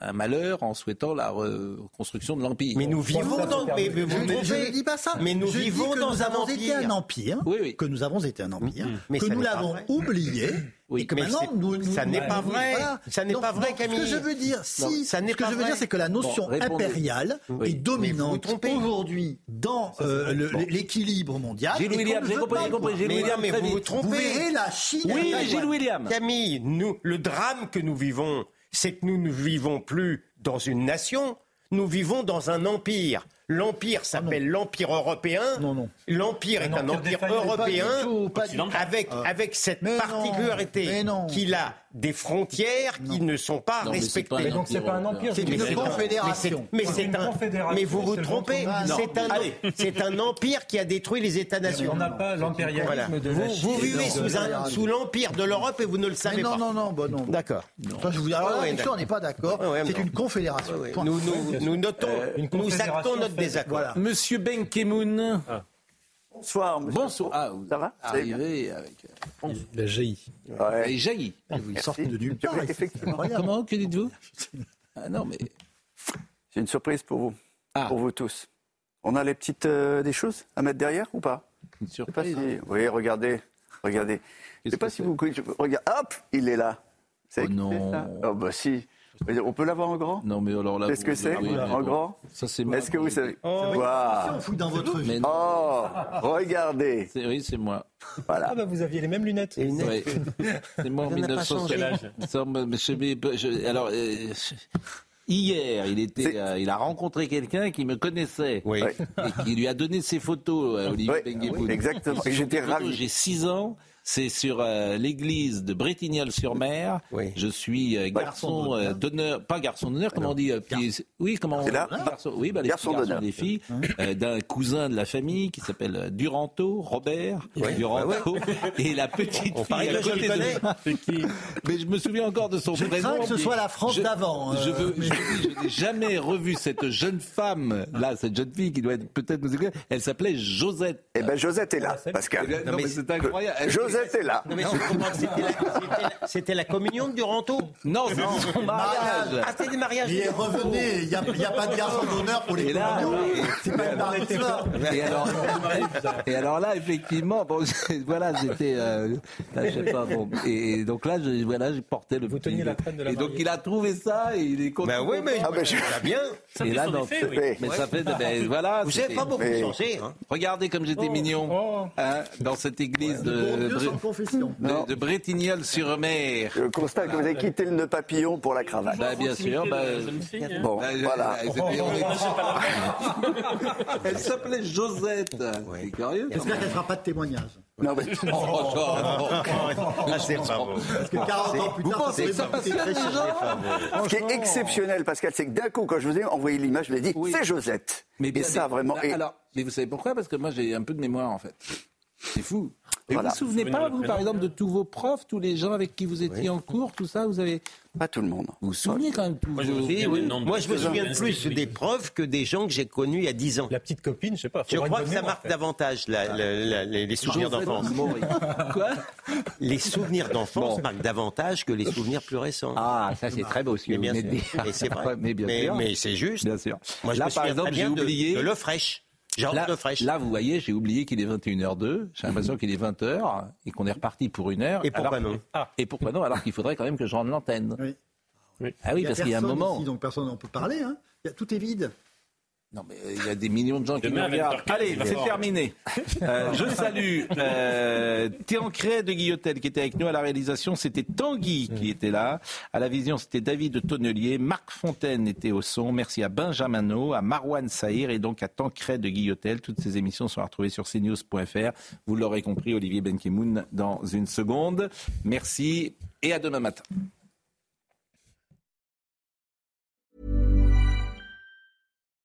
Speaker 2: un malheur en souhaitant la reconstruction de l'empire.
Speaker 5: Mais nous vivons dans. Mais, mais vous
Speaker 4: Je, je ne dis pas ça.
Speaker 5: Mais nous
Speaker 4: Je
Speaker 5: vivons
Speaker 4: que
Speaker 5: dans
Speaker 4: nous
Speaker 5: un
Speaker 4: avons été un
Speaker 5: empire.
Speaker 4: empire, que nous avons été un empire,
Speaker 5: Mais
Speaker 4: que nous l'avons oublié.
Speaker 5: Oui,
Speaker 4: et que
Speaker 5: mais
Speaker 4: maintenant, nous, nous-
Speaker 5: ça n'est pas vrai.
Speaker 4: voilà.
Speaker 5: Ça n'est pas vrai, Camille.
Speaker 4: Ce que je veux dire, si,
Speaker 5: Non, ça n'est
Speaker 4: ce que je veux dire, c'est que la notion
Speaker 2: Bon,
Speaker 4: impériale
Speaker 2: Oui.
Speaker 4: est dominante aujourd'hui dans euh, l'équilibre mondial.
Speaker 2: Gilles William, j'ai compris, j'ai compris. Gilles
Speaker 5: Mais
Speaker 2: William,
Speaker 5: mais vous vous trompez.
Speaker 4: Vous verrez la Chine.
Speaker 2: Oui, Gilles. William.
Speaker 5: Camille, nous, le drame que nous vivons, c'est que nous ne vivons plus dans une nation, nous vivons dans un empire. L'empire s'appelle l'Empire européen.
Speaker 4: Non, non.
Speaker 5: L'Empire est un
Speaker 12: empire
Speaker 5: européen
Speaker 4: tout, du tout.
Speaker 5: avec, avec cette
Speaker 4: Mais
Speaker 5: particularité qu'il a des frontières qui ne sont pas
Speaker 2: Non, mais c'est pas
Speaker 5: respectées.
Speaker 12: Mais donc c'est pas un empire.
Speaker 4: C'est une confédération.
Speaker 5: Mais
Speaker 12: C'est
Speaker 5: c'est
Speaker 12: une
Speaker 5: un,
Speaker 12: confédération,
Speaker 5: mais vous vous trompez. C'est un,
Speaker 12: Allez.
Speaker 5: c'est un empire qui a détruit les États-nations.
Speaker 12: On n'a pas l'impérialisme
Speaker 5: Voilà.
Speaker 12: de
Speaker 5: Vous, vivez sous, un-
Speaker 12: l'Iran.
Speaker 5: sous l'empire de l'Europe et vous ne le
Speaker 4: Mais
Speaker 5: savez
Speaker 4: non,
Speaker 5: pas.
Speaker 4: non, non, bah non.
Speaker 5: D'accord.
Speaker 4: Je vous alors là,
Speaker 5: Ouais,
Speaker 4: là-dessus, on n'est pas d'accord.
Speaker 5: Ouais,
Speaker 4: c'est une confédération.
Speaker 5: Nous, nous, nous notons,
Speaker 12: Une
Speaker 5: nous actons notre désaccord.
Speaker 4: Voilà.
Speaker 2: Monsieur Ben Kemoun.
Speaker 25: Bonsoir, monsieur.
Speaker 2: Bonsoir. Ah, vous
Speaker 25: Ça va?
Speaker 2: Arrivez avec.
Speaker 12: Il a jailli.
Speaker 25: Ouais.
Speaker 2: Jaillit.
Speaker 4: Ils sortent de nulle part.
Speaker 25: Effectivement.
Speaker 2: Comment Que dites-vous? Ah non, mais.
Speaker 25: J'ai une surprise pour vous,
Speaker 2: Ah,
Speaker 25: pour vous tous. On a les petites euh, des choses à mettre derrière ou pas?
Speaker 2: Une
Speaker 25: sais pas
Speaker 2: surprise.
Speaker 25: si. Oui, regardez, regardez. Je sais
Speaker 2: Qu'est-ce
Speaker 25: pas si vous. Regarde, hop, il est là. C'est
Speaker 2: Oh non.
Speaker 25: ça Oh bah si. On peut l'avoir en grand?
Speaker 2: Non, mais alors là.
Speaker 25: Qu'est-ce que c'est
Speaker 2: oui,
Speaker 25: En
Speaker 2: bon.
Speaker 25: grand?
Speaker 2: Ça, c'est
Speaker 25: Est-ce que vous savez?
Speaker 4: Si
Speaker 25: Waouh.
Speaker 4: on fouille dans votre vie.
Speaker 25: Oh, regardez.
Speaker 2: c'est- oui, c'est moi.
Speaker 25: Voilà.
Speaker 12: Ah bah vous aviez les mêmes lunettes.
Speaker 5: Et une-
Speaker 2: Ouais. C'est moi en
Speaker 5: Ça n'a pas
Speaker 2: 1960.
Speaker 5: changé.
Speaker 2: Ça, mais je- mais je- alors, euh, hier, il, était, euh, il a rencontré quelqu'un qui me connaissait
Speaker 5: Oui.
Speaker 2: Et qui lui a donné ses photos, euh, Olivier Bengueboun.
Speaker 25: exactement. J'étais ravi.
Speaker 2: J'ai 6 ans. C'est sur euh, l'église de Bretignolles-sur-Mer.
Speaker 5: Oui.
Speaker 2: Je suis euh, garçon euh, d'honneur, pas garçon d'honneur, comment on dit euh, Oui, comment
Speaker 25: C'est là
Speaker 2: garçon- Oui, bah, les
Speaker 25: Garçon
Speaker 2: garçons
Speaker 25: d'honneur.
Speaker 2: des filles, euh, d'un cousin de la famille qui s'appelle Duranto, Robert
Speaker 5: Ouais.
Speaker 2: Duranto, et la petite
Speaker 5: On
Speaker 2: fille à
Speaker 5: que
Speaker 2: côté de
Speaker 5: connais.
Speaker 2: Mais je me souviens encore de son
Speaker 4: Je
Speaker 2: prénom.
Speaker 4: crains que ce soit la France d'avant,
Speaker 2: Je,
Speaker 4: euh,
Speaker 2: veux,
Speaker 4: mais-
Speaker 2: je, vous dis, je n'ai jamais revu cette jeune femme, là, cette jeune fille qui doit être peut-être nous écouter. Elle s'appelait Josette.
Speaker 25: Eh ben Josette est là, Pascal.
Speaker 2: Non, mais c'est incroyable. Elle-
Speaker 25: Josette est là.
Speaker 5: Non, mais je comprends que c'était la, c'était communion de Duranto.
Speaker 2: Non, c'est son mariage.
Speaker 5: Ah, c'était des mariages.
Speaker 4: Et revenez, il n'y a, il y a pas de garçon d'honneur pour les
Speaker 2: Et là,
Speaker 4: compagnons. C'est pas une soir.
Speaker 2: Et alors, et alors là, effectivement, bon, voilà, j'étais, euh, là, je sais pas, bon, et, et donc là, je, voilà, j'ai porté le. Vous
Speaker 12: teniez la traîne de la
Speaker 2: Et donc il a trouvé ça et il est content.
Speaker 5: Ben oui, mais
Speaker 25: Ah ben, je-
Speaker 5: ça va bien.
Speaker 3: Ça
Speaker 2: et
Speaker 3: fait
Speaker 2: là, non,
Speaker 3: effet, oui.
Speaker 25: Oui.
Speaker 2: mais ça fait, ben, voilà.
Speaker 5: Vous n'avez pas beaucoup
Speaker 25: Mais-
Speaker 5: changé. Hein.
Speaker 2: Regardez comme j'étais mignon
Speaker 12: Oh.
Speaker 2: hein, dans cette église de, de,
Speaker 4: confession.
Speaker 2: de, de Bretignolles-sur-Mer.
Speaker 25: Je constate que vous avez quitté le nœud papillon pour la cravate.
Speaker 2: Bah, bien sûr, bah,
Speaker 25: Bon,
Speaker 2: bah,
Speaker 25: voilà.
Speaker 2: c'était- on est- Elle s'appelait Josette. C'est curieux.
Speaker 4: J'espère qu'elle ne fera pas de témoignage.
Speaker 25: Non, mais-
Speaker 2: Oh, genre,
Speaker 5: Ah, c'est pas bon.
Speaker 4: Parce que 40 ans plus
Speaker 2: Vous
Speaker 4: tard, ça
Speaker 2: pensez que ça passe
Speaker 4: très
Speaker 25: Ce qui est exceptionnel, Pascal, c'est que d'un coup, quand je vous ai envoyé l'image, je me dit,
Speaker 2: Oui.
Speaker 25: c'est Josette.
Speaker 2: Mais
Speaker 25: et
Speaker 2: bien,
Speaker 25: ça,
Speaker 2: mais-
Speaker 25: vraiment. et-
Speaker 2: Alors, mais vous savez pourquoi? Parce que moi, j'ai un peu de mémoire, en fait. C'est fou. Et
Speaker 25: Voilà.
Speaker 2: vous vous souvenez pas, vous, par exemple, de tous vos profs, tous les gens avec qui vous étiez en cours, tout ça, vous avez.
Speaker 25: Pas tout le monde.
Speaker 2: Vous vous souvenez quand même tous
Speaker 3: Moi, je me souviens
Speaker 5: Oui, oui. Moi, je me souviens plus des profs que des gens que j'ai connus il y a 10 ans.
Speaker 12: La petite copine, je sais pas.
Speaker 5: Je crois que ça
Speaker 12: mémoire,
Speaker 5: marque
Speaker 12: en fait.
Speaker 5: davantage la- la- la- les, les souvenirs d'enfance.
Speaker 2: Quoi
Speaker 5: Les souvenirs d'enfance
Speaker 2: Bon.
Speaker 5: marquent davantage que les souvenirs plus récents.
Speaker 2: Ah, ça c'est très beau ce que
Speaker 5: mais
Speaker 2: vous
Speaker 5: bien
Speaker 2: venez de
Speaker 5: sûr.
Speaker 2: dire.
Speaker 5: Et c'est vrai.
Speaker 2: Mais
Speaker 5: c'est juste.
Speaker 2: Bien sûr.
Speaker 5: Moi, je
Speaker 2: là,
Speaker 5: me
Speaker 2: par
Speaker 5: souviens
Speaker 2: exemple, j'ai
Speaker 5: bien de-
Speaker 2: oublié.
Speaker 5: de l'eau fraîche.
Speaker 2: Là,
Speaker 5: de fraîche.
Speaker 2: là, vous voyez, j'ai oublié qu'il est 21h02. J'ai l'impression qu'il est 20h et qu'on est reparti pour une heure.
Speaker 5: Et pourquoi
Speaker 2: alors-
Speaker 5: non
Speaker 2: Ah, Et pourquoi non Alors qu'il faudrait quand même que je rende l'antenne.
Speaker 4: Oui.
Speaker 2: Ah oui,
Speaker 4: Il y a
Speaker 2: parce qu'il y a un moment.
Speaker 4: ici, donc personne n'en peut parler. Hein. Tout est vide.
Speaker 2: Non, mais euh, il y a des millions de gens qui nous regardent.
Speaker 3: 20h15,
Speaker 2: Allez, c'est
Speaker 3: mort.
Speaker 2: terminé. Euh, je salue euh, de Guillotel qui était avec nous à la réalisation. C'était Tanguy qui était là. À la vision, c'était David Tonnelier. Marc Fontaine était au son. Merci à Benjamin No, à Marwan Saïr et donc à Tancret de Guillotel. Toutes ces émissions sont retrouvées sur cnews.fr. Vous l'aurez compris, Olivier Benkemoun dans une seconde. Merci et à demain matin.